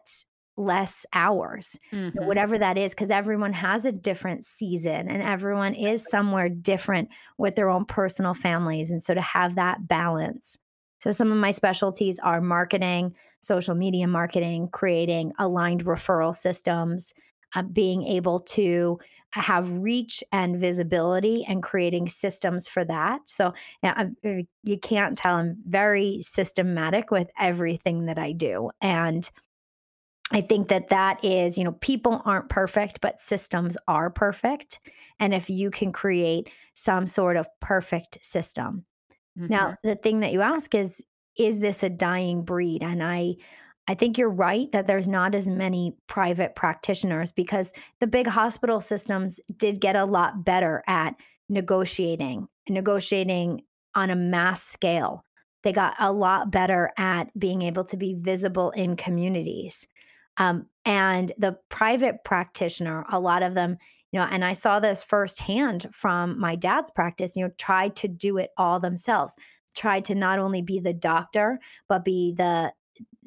less hours, mm-hmm. whatever that is, because everyone has a different season and everyone is somewhere different with their own personal families. And so to have that balance. So some of my specialties are marketing, social media marketing, creating aligned referral systems, uh, being able to have reach and visibility and creating systems for that. So yeah, you can't tell I'm very systematic with everything that I do. And I think that that is, you know, people aren't perfect, but systems are perfect. And if you can create some sort of perfect system. Mm-hmm. Now, the thing that you ask is, is this a dying breed? And I, I think you're right that there's not as many private practitioners because the big hospital systems did get a lot better at negotiating, negotiating on a mass scale. They got a lot better at being able to be visible in communities. Um, and the private practitioner, a lot of them, you know, and I saw this firsthand from my dad's practice, you know, tried to do it all themselves, tried to not only be the doctor, but be the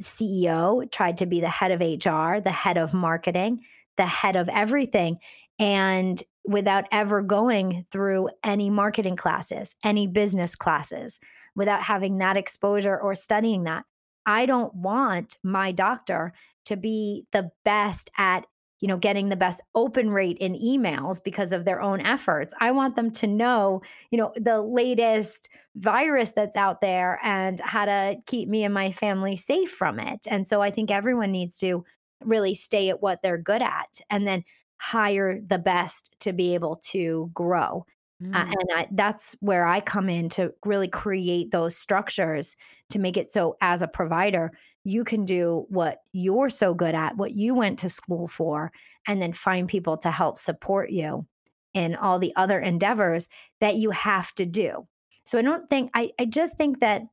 CEO, tried to be the head of HR, the head of marketing, the head of everything. And without ever going through any marketing classes, any business classes, without having that exposure or studying that. I don't want my doctor to be the best at you know getting the best open rate in emails because of their own efforts. I want them to know you know the latest virus that's out there and how to keep me and my family safe from it. And so i think everyone needs to really stay at what they're good at and then hire the best to be able to grow. Mm. uh, and I, that's where i come in to really create those structures to make it so as a provider you can do what you're so good at, what you went to school for, and then find people to help support you in all the other endeavors that you have to do. So I don't think, I, I just think that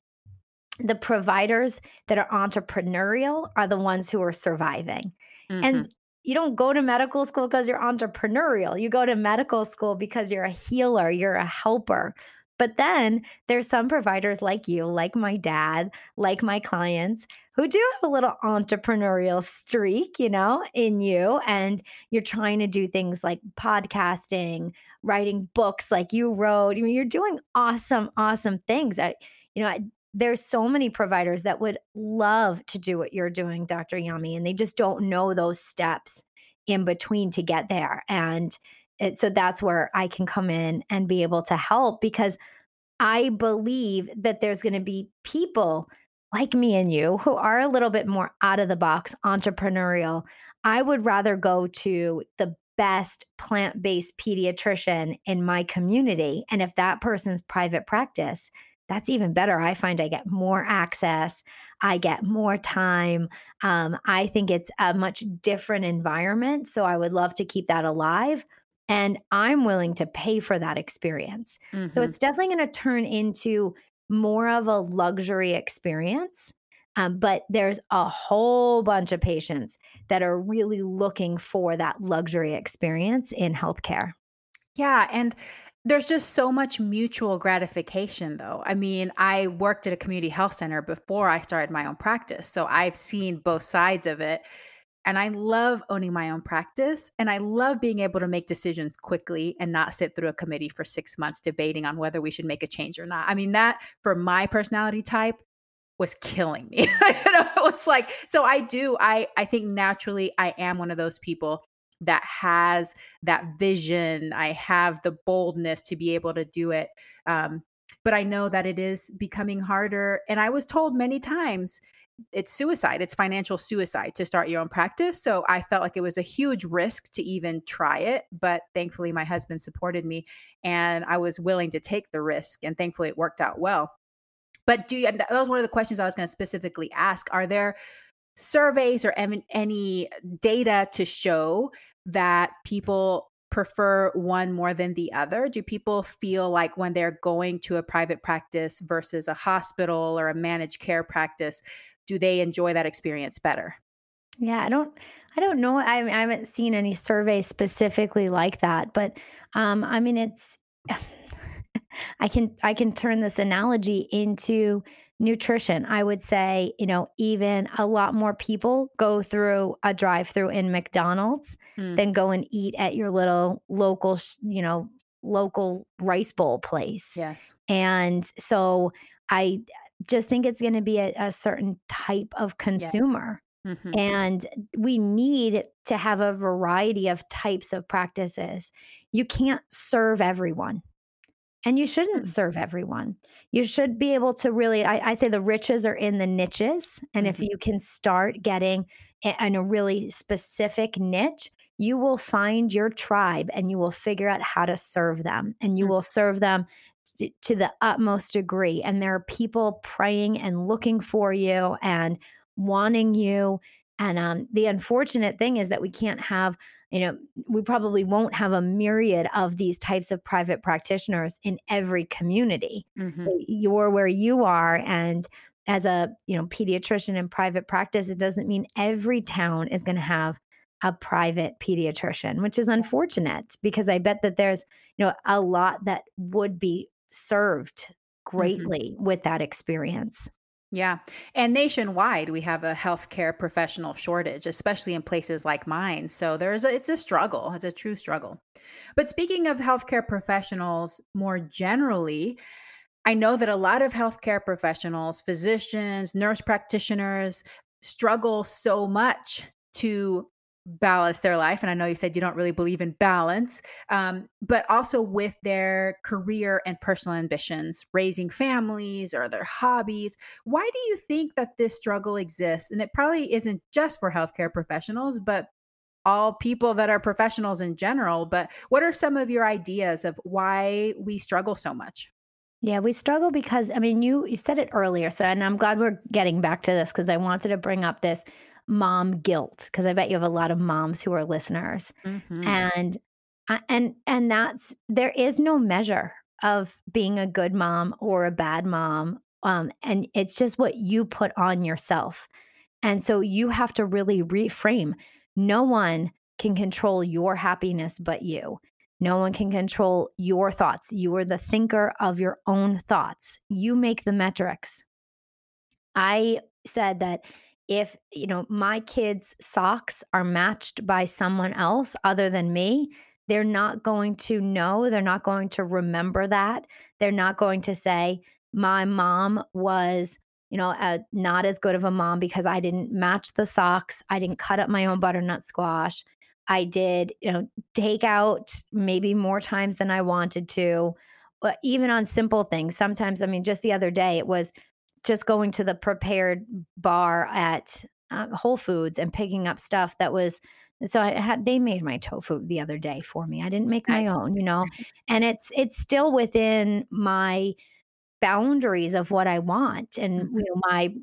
the providers that are entrepreneurial are the ones who are surviving. Mm-hmm. And you don't go to medical school because you're entrepreneurial. You go to medical school because you're a healer, you're a helper. But then there's some providers like you, like my dad, like my clients, who do have a little entrepreneurial streak, you know, in you. And you're trying to do things like podcasting, writing books like you wrote. I mean, you're doing awesome, awesome things. I, you know, I, there's so many providers that would love to do what you're doing, Dr. Yami, and they just don't know those steps in between to get there. And it, so that's where I can come in and be able to help because I believe that there's going to be people like me and you who are a little bit more out of the box, entrepreneurial. I would rather go to the best plant based pediatrician in my community. And if that person's private practice, that's even better. I find I get more access, I get more time. Um, I think it's a much different environment. So I would love to keep that alive and I'm willing to pay for that experience. Mm-hmm. So it's definitely going to turn into more of a luxury experience. Um, but there's a whole bunch of patients that are really looking for that luxury experience in healthcare. Yeah. And there's just so much mutual gratification, though. I mean, I worked at a community health center before I started my own practice. So I've seen both sides of it and I love owning my own practice. And I love being able to make decisions quickly and not sit through a committee for six months debating on whether we should make a change or not. I mean, that for my personality type was killing me. it was like, so I do, I I think naturally I am one of those people that has that vision. I have the boldness to be able to do it. Um, but I know that it is becoming harder. And I was told many times it's suicide, it's financial suicide to start your own practice. So I felt like it was a huge risk to even try it. But thankfully, my husband supported me and I was willing to take the risk. And thankfully, it worked out well. But do you, that was one of the questions I was going to specifically ask. Are there surveys or any data to show that mm-hmm. people prefer one more than the other? Do people feel like when they're going to a private practice versus a hospital or a managed care practice, do they enjoy that experience better? Yeah, I don't I don't know. I, I haven't seen any surveys specifically like that, but um I mean it's I can I can turn this analogy into nutrition. I would say, you know, even a lot more people go through a drive-through in McDonald's mm. than go and eat at your little local, you know, local rice bowl place. Yes. And so I just think it's going to be a, a, certain type of consumer. Yes. Mm-hmm. And we need to have a variety of types of practices. You can't serve everyone. And you shouldn't mm. serve everyone. You should be able to really, I, I say the riches are in the niches. And mm-hmm. if you can start getting in a really specific niche, you will find your tribe and you will figure out how to serve them. And you mm-hmm. will serve them to, to the utmost degree. And there are people praying and looking for you and wanting you. And um, the unfortunate thing is that we can't have you know, we probably won't have a myriad of these types of private practitioners in every community. Mm-hmm. You're where you are. And as a, you know, pediatrician in private practice, it doesn't mean every town is going to have a private pediatrician, which is unfortunate because I bet that there's, you know, a lot that would be served mm-hmm. greatly mm-hmm. with that experience. Yeah. And nationwide, we have a healthcare professional shortage, especially in places like mine. So there's a, it's a struggle. It's a true struggle. But speaking of healthcare professionals more generally, I know that a lot of healthcare professionals, physicians, nurse practitioners struggle so much to balance their life and i know you said you don't really believe in balance um, but also with their career and personal ambitions raising families or their hobbies why do you think that this struggle exists? And it probably isn't just for healthcare professionals but all people that are professionals in general but what are some of your ideas of why we struggle so much? Yeah, we struggle because I mean you you said it earlier, so and I'm glad we're getting back to this because I wanted to bring up this mom guilt because I bet you have a lot of moms who are listeners. Mm-hmm. And and and that's there is no measure of being a good mom or a bad mom um, and it's just what you put on yourself. And so you have to really reframe. No one can control your happiness but you. No one can control your thoughts. You are the thinker of your own thoughts. You make the metrics. I said that if you know my kids socks are matched by someone else other than me they're not going to know they're not going to remember that. They're not going to say my mom was you know a, not as good of a mom because i didn't match the socks i didn't cut up my own butternut squash i did you know take out maybe more times than i wanted to. But even on simple things sometimes i mean just the other day it was just going to the prepared bar at uh, Whole Foods and picking up stuff that was so I had they made my tofu the other day for me. I didn't make my own, you know. And it's it's still within my boundaries of what I want and mm-hmm. you know my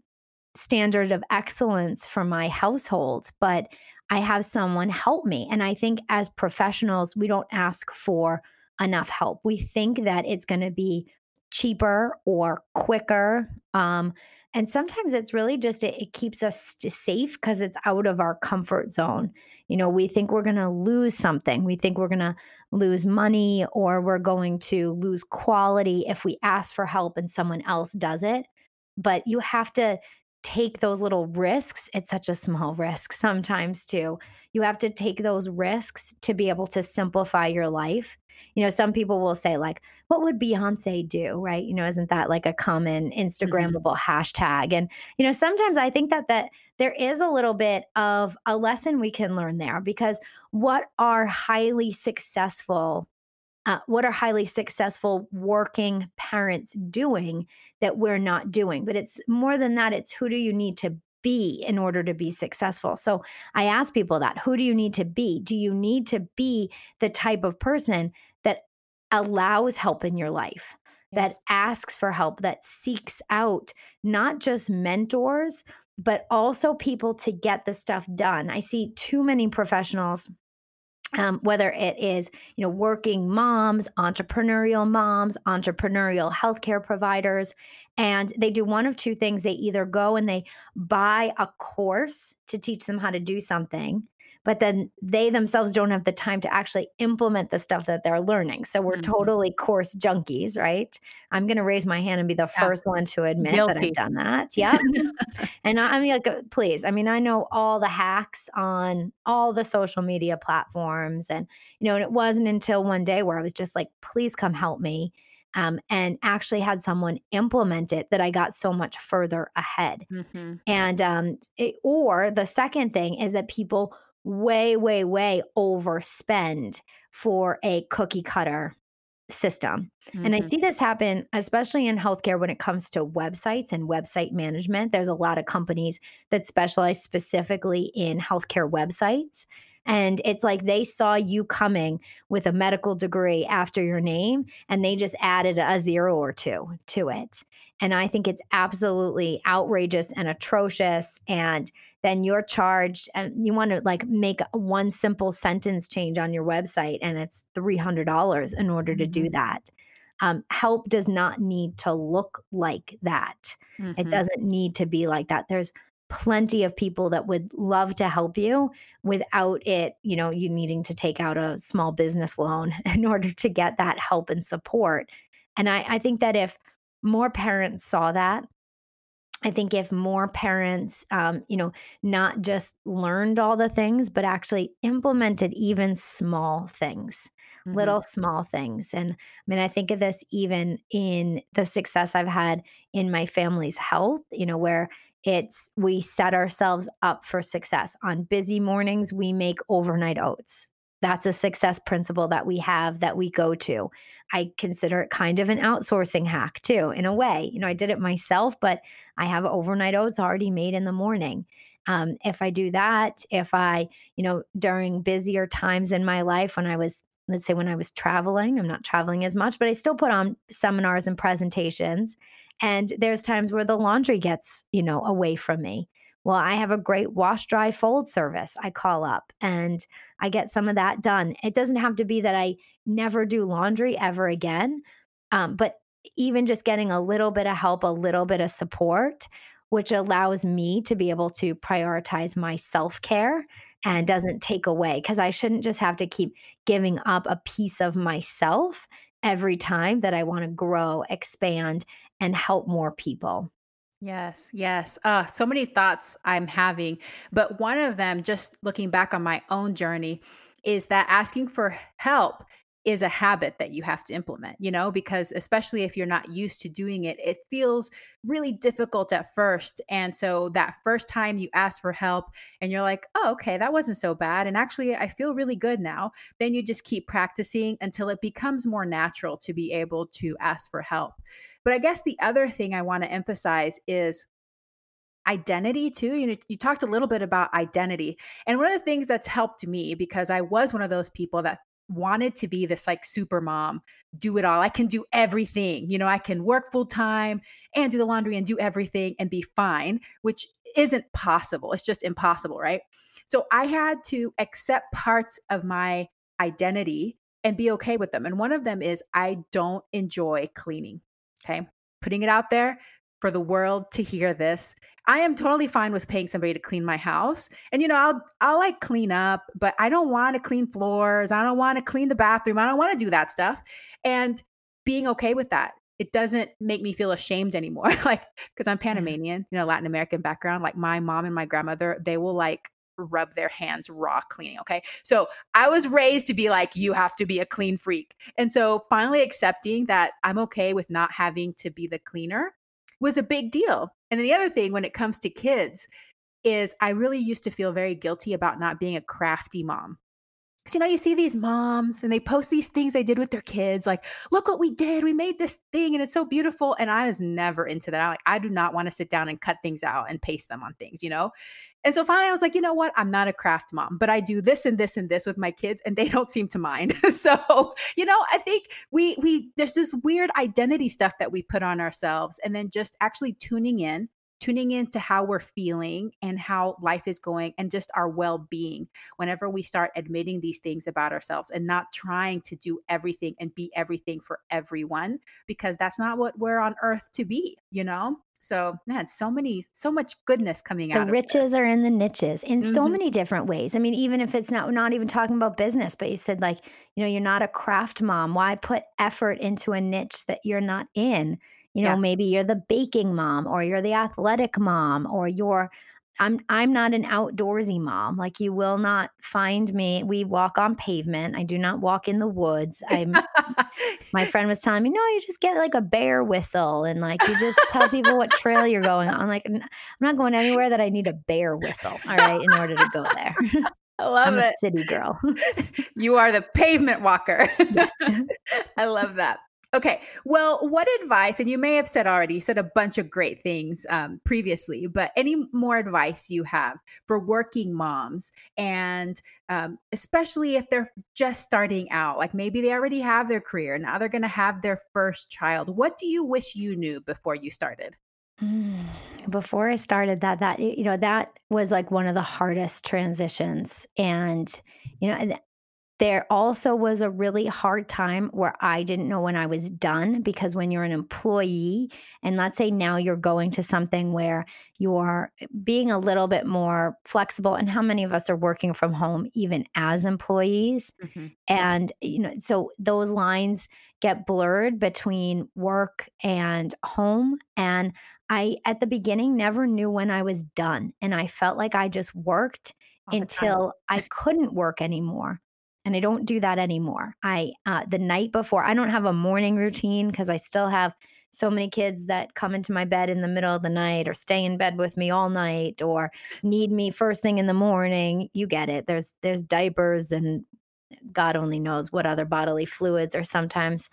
standard of excellence for my household, but I have someone help me. And I think as professionals, we don't ask for enough help. We think that it's going to be cheaper or quicker. Um, and sometimes it's really just it, it keeps us safe because it's out of our comfort zone. You know, we think we're going to lose something. We think we're going to lose money or we're going to lose quality if we ask for help and someone else does it. But you have to take those little risks. It's such a small risk sometimes, too. You have to take those risks to be able to simplify your life. You know, some people will say, like, what would Beyonce do? Right. You know, isn't that like a common Mm-hmm. Hashtag? And, you know, sometimes I think that that there is a little bit of a lesson we can learn there because what are highly successful uh, what are highly successful working parents doing that we're not doing but it's more than that it's who do you need to be in order to be successful. So i ask people that who do you need to be? Do you need to be the type of person that allows help in your life that asks for help that seeks out not just mentors but also people to get the stuff done? I see too many professionals um, whether it is you know working moms entrepreneurial moms entrepreneurial healthcare providers and they do one of two things. They either go and they buy a course to teach them how to do something but then they themselves don't have the time to actually implement the stuff that they're learning so we're Mhm. totally course junkies right i'm going to raise my hand and be the Yeah. first one to admit that i've done that yeah and I, I mean, like, uh, please. I mean, I know all the hacks on all the social media platforms, and you know, and it wasn't until one day where I was just like, "Please come help me," um, and actually had someone implement it that I got so much further ahead. Mhm. And um, it, or the second thing is that people way, way, way overspend for a cookie cutter system. And I Mhm. see this happen, especially in healthcare when it comes to websites and website management. There's a lot of companies that specialize specifically in healthcare websites. And it's like they saw you coming with a medical degree after your name and they just added a zero or two to it. And I think it's absolutely outrageous and atrocious. And then you're charged and you want to like make one simple sentence change on your website and it's $300 in order to do Mhm. that. Um, help does not need to look like that. It Mhm. doesn't need to be like that. There's plenty of people that would love to help you without it, you know, you needing to take out a small business loan in order to get that help and support. And I, I think that if more parents saw that, I think if more parents, um, you know, not just learned all the things, but actually implemented even small things, Mhm. little small things. And I mean, I think of this even in the success I've had in my family's health, you know, where it's we set ourselves up for success. On busy mornings, we make overnight oats. That's a success principle that we have that we go to. I consider it kind of an outsourcing hack too, in a way. You know, I did it myself, but I have overnight oats already made in the morning. Um, if I do that, if I, you know, during busier times in my life when I was, let's say, when I was traveling, I'm not traveling as much, but I still put on seminars and presentations. And there's times where the laundry gets, you know, away from me. Well, I have a great wash, dry, fold service. I call up and I get some of that done. It doesn't have to be that I never do laundry ever again. Um, but even just getting a little bit of help, a little bit of support, which allows me to be able to prioritize my self care and doesn't take away because I shouldn't just have to keep giving up a piece of myself every time that I want to grow, expand, and help more people. Yes, yes. Uh, so many thoughts I'm having, but one of them, just looking back on my own journey, is that asking for help is a habit that you have to implement, you know, because especially if you're not used to doing it, it feels really difficult at first. And so that first time you ask for help and you're like, oh, okay, that wasn't so bad. And actually, I feel really good now. Then you just keep practicing until it becomes more natural to be able to ask for help. But I guess the other thing I want to emphasize is identity too. You know, you talked a little bit about identity. And one of the things that's helped me because I was one of those people that wanted to be this like super mom, do it all. I can do everything. You know, I can work full time and do the laundry and do everything and be fine, which isn't possible. It's just impossible, right? So I had to accept parts of my identity and be okay with them. And one of them is I don't enjoy cleaning. Okay. Putting it out there for the world to hear this. I am totally fine with paying somebody to clean my house. And you know, I'll I'll like clean up, but I don't want to clean floors. I don't want to clean the bathroom. I don't want to do that stuff. And being okay with that. it doesn't make me feel ashamed anymore. like, because I'm mm-hmm. Panamanian, you know, Latin American background. Like my mom and my grandmother, they will like rub their hands raw cleaning. Okay. So I was raised to be like, you have to be a clean freak. And so finally accepting that I'm okay with not having to be the cleaner was a big deal. And then the other thing when it comes to kids is I really used to feel very guilty about not being a crafty mom. You know, you see these moms and they post these things they did with their kids, like, look what we did. We made this thing and it's so beautiful. And I was never into that. I like, I do not want to sit down and cut things out and paste them on things, you know? And so finally I was like, you know what? I'm not a craft mom, but I do this and this and this with my kids and they don't seem to mind. so, you know, I think we we there's this weird identity stuff that we put on ourselves and then just actually tuning in tuning into how we're feeling and how life is going and just our well being whenever we start admitting these things about ourselves and not trying to do everything and be everything for everyone, because that's not what we're on earth to be, you know? So, man, so many, so much goodness coming the out. The riches are in the niches in mm-hmm. so many different ways. I mean, even if it's not, not even talking about business, but you said like, you know, you're not a craft mom. Why put effort into a niche that you're not in? You know, yeah. maybe you're the baking mom or you're the athletic mom or you're I'm I'm not an outdoorsy mom. Like you will not find me. We walk on pavement. I do not walk in the woods. I'm my friend was telling me, no, you just get like a bear whistle and like you just tell people what trail you're going on. Like I'm not going anywhere that I need a bear whistle. All right, in order to go there. I love I'm it. City girl. you are the pavement walker. Yes. I love that. Okay. Well, what advice, and you may have said already, you said a bunch of great things um, previously, but any more advice you have for working moms and um, especially if they're just starting out, like maybe they already have their career, now they're going to have their first child. What do you wish you knew before you started? Mm, before I started that, that, you know, that was like one of the hardest transitions. And, you know, there also was a really hard time where I didn't know when I was done because when you're an employee, and let's say now you're going to something where you're being a little bit more flexible, and how many of us are working from home even as employees? Mm-hmm. And, you know, so those lines get blurred between work and home. And I, at the beginning, never knew when I was done. And I felt like I just worked until I couldn't work anymore and I don't do that anymore. I uh, the night before, I don't have a morning routine because I still have so many kids that come into my bed in the middle of the night or stay in bed with me all night or need me first thing in the morning. You get it. There's there's diapers and God only knows what other bodily fluids are sometimes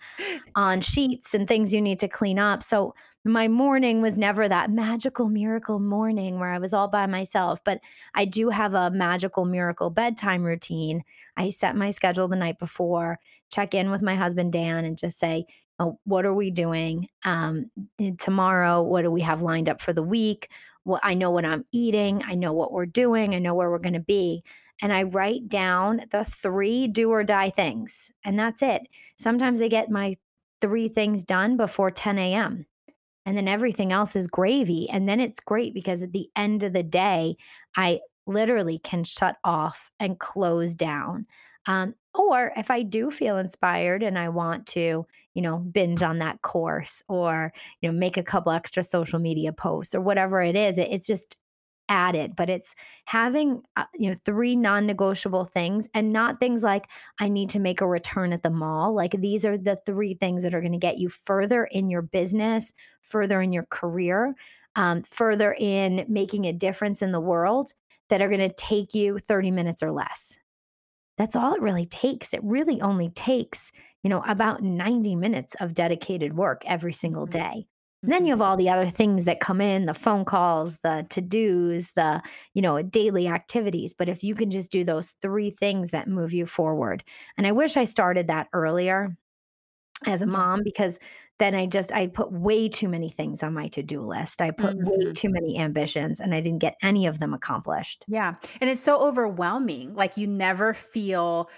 on sheets and things you need to clean up. So my morning was never that magical miracle morning where I was all by myself, but I do have a magical miracle bedtime routine. I set my schedule the night before, check in with my husband Dan and just say, oh, what are we doing um, tomorrow? What do we have lined up for the week? Well, I know what I'm eating. I know what we're doing. I know where we're going to be and I write down the three do or die things. And that's it. Sometimes I get my three things done before 10 a.m. And then everything else is gravy. And then it's great because at the end of the day, I literally can shut off and close down. Um, or if I do feel inspired and I want to, you know, binge on that course or, you know, make a couple extra social media posts or whatever it is, it, it's just added, but it's having uh, you know three non-negotiable things and not things like I need to make a return at the mall. Like these are the three things that are going to get you further in your business, further in your career, um, further in making a difference in the world that are going to take you 30 minutes or less. That's all it really takes. It really only takes, you know, about 90 minutes of dedicated work every single mm-hmm. day. And then you mm-hmm. have all the other things that come in, the phone calls, the to-dos, the, you know, daily activities. But if you can just do those three things that move you forward. And I wish I started that earlier as a mom because then I just I put way too many things on my to-do list. I put mm-hmm. way too many ambitions and I didn't get any of them accomplished. Yeah. And it's so overwhelming. Like you never feel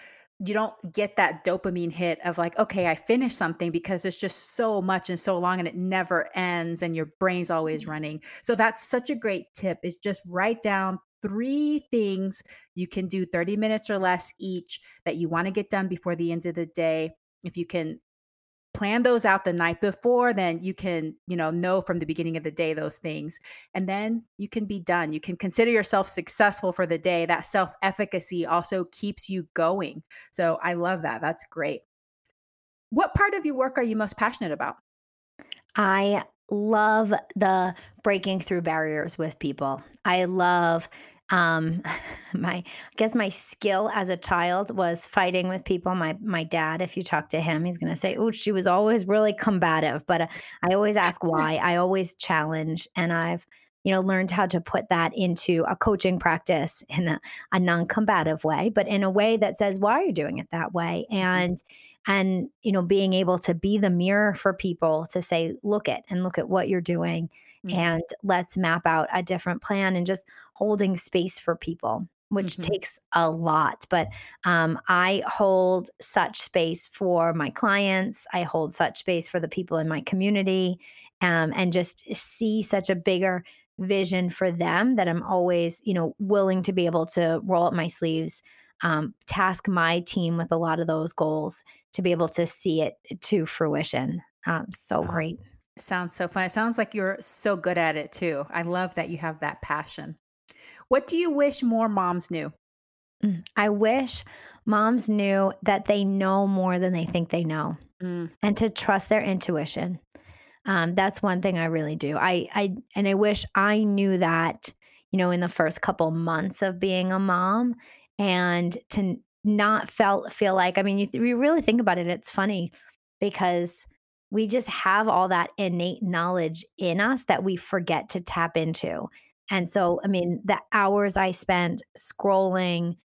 you don't get that dopamine hit of like, okay, I finished something because it's just so much and so long and it never ends and your brain's always mm-hmm. running. So that's such a great tip is just write down three things you can do 30 minutes or less each that you want to get done before the end of the day. If you can plan those out the night before then you can you know know from the beginning of the day those things and then you can be done. You can consider yourself successful for the day. That self efficacy also keeps you going. So i love that. That's great. What part of your work are you most passionate about? I love the breaking through barriers with people. I love um my i guess my skill as a child was fighting with people. My my dad if you talk to him he's going to say oh she was always really combative. But uh, i always ask why. I always challenge and i've you know learned how to put that into a coaching practice in a, a non-combative way but in a way that says why are you doing it that way? Mm-hmm. and and you know being able to be the mirror for people to say look at and look at what you're doing mm-hmm. and let's map out a different plan and just holding space for people which mm-hmm. takes a lot but um, i hold such space for my clients i hold such space for the people in my community um, and just see such a bigger vision for them that i'm always you know willing to be able to roll up my sleeves um, task my team with a lot of those goals to be able to see it to fruition um, so great Sounds so fun. It sounds like you're so good at it too. I love that you have that passion. What do you wish more moms knew? Mm, I wish moms knew that they know more than they think they know mm. and to trust their intuition. Um, that's one thing I really do. I, I, and I wish I knew that, you know, in the first couple months of being a mom and to not felt feel like, I mean, you, you really think about it. It's funny because we just have all that innate knowledge in us that we forget to tap into. And so, I mean, the hours I spent scrolling,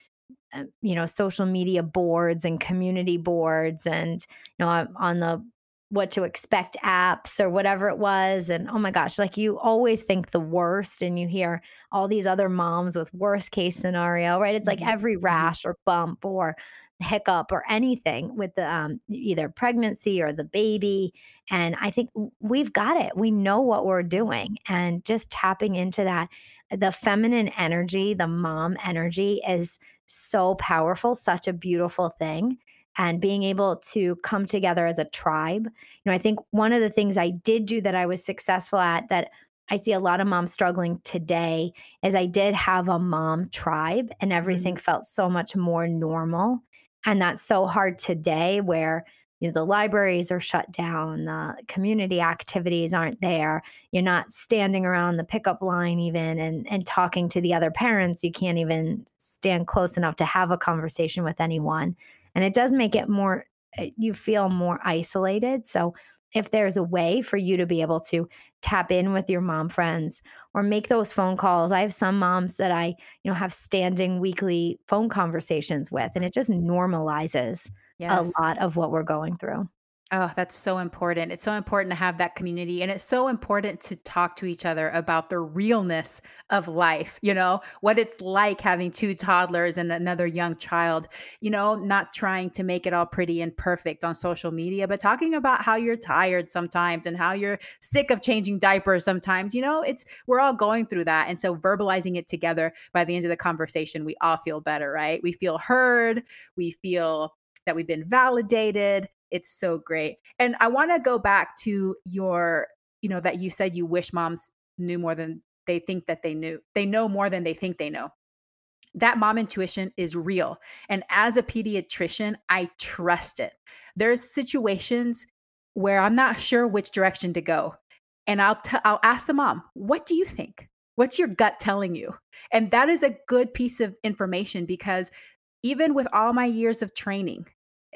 uh, you know, social media boards and community boards and, you know, on the what to expect apps or whatever it was. And oh my gosh, like you always think the worst and you hear all these other moms with worst case scenario, right? It's like mm-hmm. every mm-hmm. rash or bump or hiccup or anything with the um, either pregnancy or the baby. And I think we've got it. We know what we're doing. And just tapping into that, the feminine energy, the mom energy is so powerful, such a beautiful thing. And being able to come together as a tribe. You know, I think one of the things I did do that I was successful at that I see a lot of moms struggling today is I did have a mom tribe and everything mm-hmm. felt so much more normal. And that's so hard today where you know, the libraries are shut down, the community activities aren't there. You're not standing around the pickup line even and, and talking to the other parents. You can't even stand close enough to have a conversation with anyone. And it does make it more, eh, you feel more isolated. So if there's a way for you to be able to tap in with your mom friends or make those phone calls. I have some moms that I, you know, have standing weekly phone conversations with and it just normalizes yes. a lot of what we're going through. Oh, that's so important. It's so important to have that community. And it's so important to talk to each other about the realness of life, you know, what it's like having two toddlers and another young child, you know, not trying to make it all pretty and perfect on social media, but talking about how you're tired sometimes and how you're sick of changing diapers sometimes. You know, it's, we're all going through that. And so verbalizing it together by the end of the conversation, we all feel better, right? We feel heard. We feel that we've been validated it's so great. And I want to go back to your, you know, that you said you wish moms knew more than they think that they knew. They know more than they think they know. That mom intuition is real. And as a pediatrician, I trust it. There's situations where I'm not sure which direction to go. And I'll t- I'll ask the mom, "What do you think? What's your gut telling you?" And that is a good piece of information because even with all my years of training,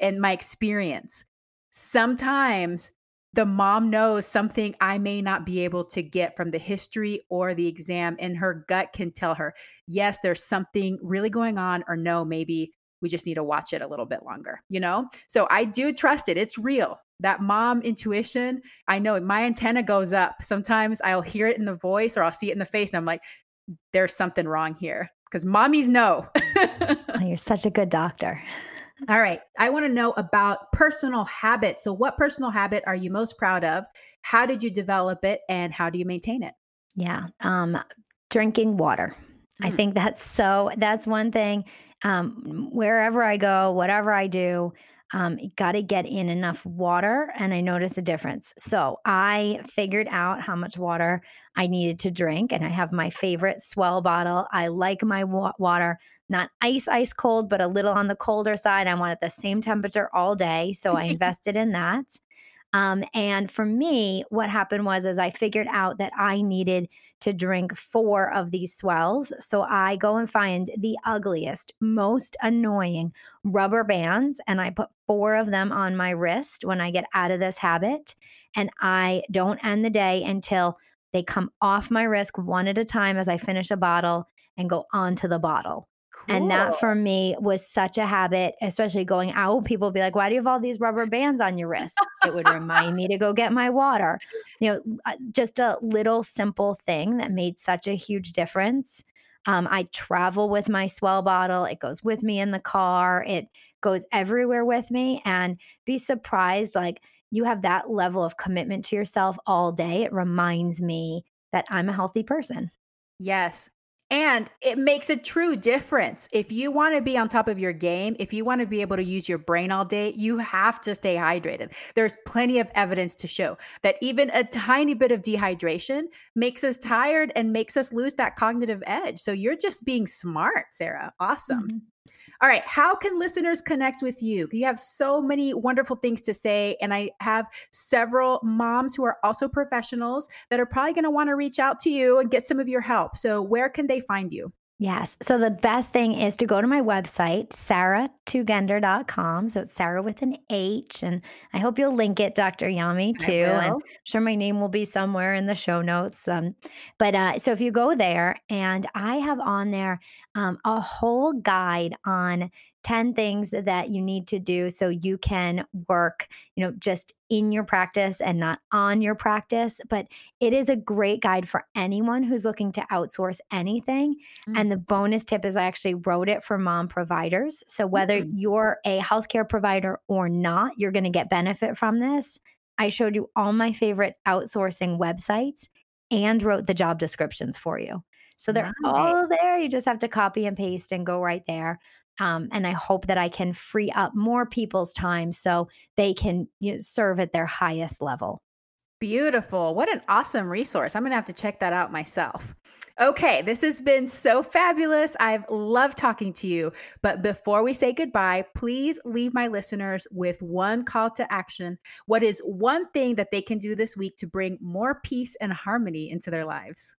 and my experience. Sometimes the mom knows something I may not be able to get from the history or the exam, and her gut can tell her, yes, there's something really going on, or no, maybe we just need to watch it a little bit longer, you know? So I do trust it. It's real. That mom intuition, I know my antenna goes up. Sometimes I'll hear it in the voice or I'll see it in the face, and I'm like, there's something wrong here because mommies know. oh, you're such a good doctor. All right. I want to know about personal habits. So, what personal habit are you most proud of? How did you develop it and how do you maintain it? Yeah. Um, drinking water. Mm. I think that's so, that's one thing. Um, wherever I go, whatever I do, um, got to get in enough water, and I notice a difference. So I figured out how much water I needed to drink, and I have my favorite S'well bottle. I like my wa- water not ice, ice cold, but a little on the colder side. I want it the same temperature all day. So I invested in that. Um, and for me, what happened was as I figured out that I needed to drink four of these S'wells. So I go and find the ugliest, most annoying rubber bands, and I put four of them on my wrist when I get out of this habit. And I don't end the day until they come off my wrist one at a time as I finish a bottle and go onto the bottle. Cool. And that for me was such a habit, especially going out. People would be like, Why do you have all these rubber bands on your wrist? It would remind me to go get my water. You know, uh, just a little simple thing that made such a huge difference. Um, I travel with my S'well bottle, it goes with me in the car, it goes everywhere with me. And be surprised, like, you have that level of commitment to yourself all day. It reminds me that I'm a healthy person. Yes. And it makes a true difference. If you want to be on top of your game, if you want to be able to use your brain all day, you have to stay hydrated. There's plenty of evidence to show that even a tiny bit of dehydration makes us tired and makes us lose that cognitive edge. So you're just being smart, Sarah. Awesome. Mm-hmm. All right. How can listeners connect with you? You have so many wonderful things to say. And I have several moms who are also professionals that are probably going to want to reach out to you and get some of your help. So, where can they find you? Yes. So the best thing is to go to my website, sarahtugender.com. So it's Sarah with an H. And I hope you'll link it, Dr. Yami, too. And I'm sure my name will be somewhere in the show notes. Um, but uh, so if you go there, and I have on there um, a whole guide on 10 things that you need to do so you can work, you know, just in your practice and not on your practice. But it is a great guide for anyone who's looking to outsource anything. Mm-hmm. And the bonus tip is I actually wrote it for mom providers. So whether mm-hmm. you're a healthcare provider or not, you're going to get benefit from this. I showed you all my favorite outsourcing websites and wrote the job descriptions for you. So they're nice. all there. You just have to copy and paste and go right there. Um, and I hope that I can free up more people's time so they can you know, serve at their highest level. Beautiful. What an awesome resource. I'm going to have to check that out myself. Okay, this has been so fabulous. I've loved talking to you. But before we say goodbye, please leave my listeners with one call to action. What is one thing that they can do this week to bring more peace and harmony into their lives?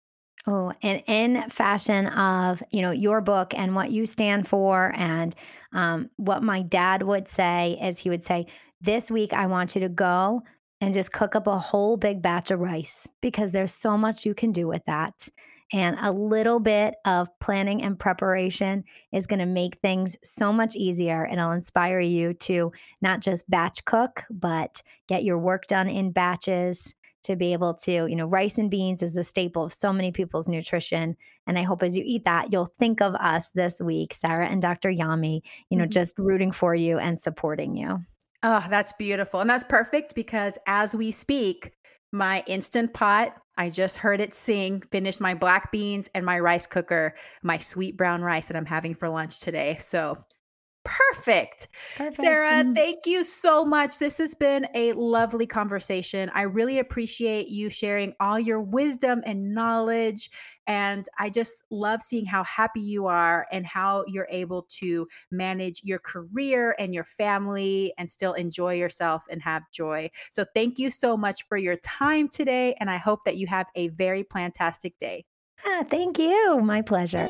Oh, and in fashion of, you know, your book and what you stand for and um, what my dad would say is he would say, this week I want you to go and just cook up a whole big batch of rice because there's so much you can do with that. And a little bit of planning and preparation is going to make things so much easier. And it'll inspire you to not just batch cook, but get your work done in batches to be able to, you know, rice and beans is the staple of so many people's nutrition. And I hope as you eat that, you'll think of us this week, Sarah and Dr. Yami, you know, mm-hmm. just rooting for you and supporting you. Oh, that's beautiful. And that's perfect because as we speak, my instant pot, I just heard it sing, finished my black beans and my rice cooker, my sweet brown rice that I'm having for lunch today. So Perfect. Perfect. Sarah, thank you so much. This has been a lovely conversation. I really appreciate you sharing all your wisdom and knowledge. And I just love seeing how happy you are and how you're able to manage your career and your family and still enjoy yourself and have joy. So, thank you so much for your time today. And I hope that you have a very fantastic day. Ah, thank you. My pleasure.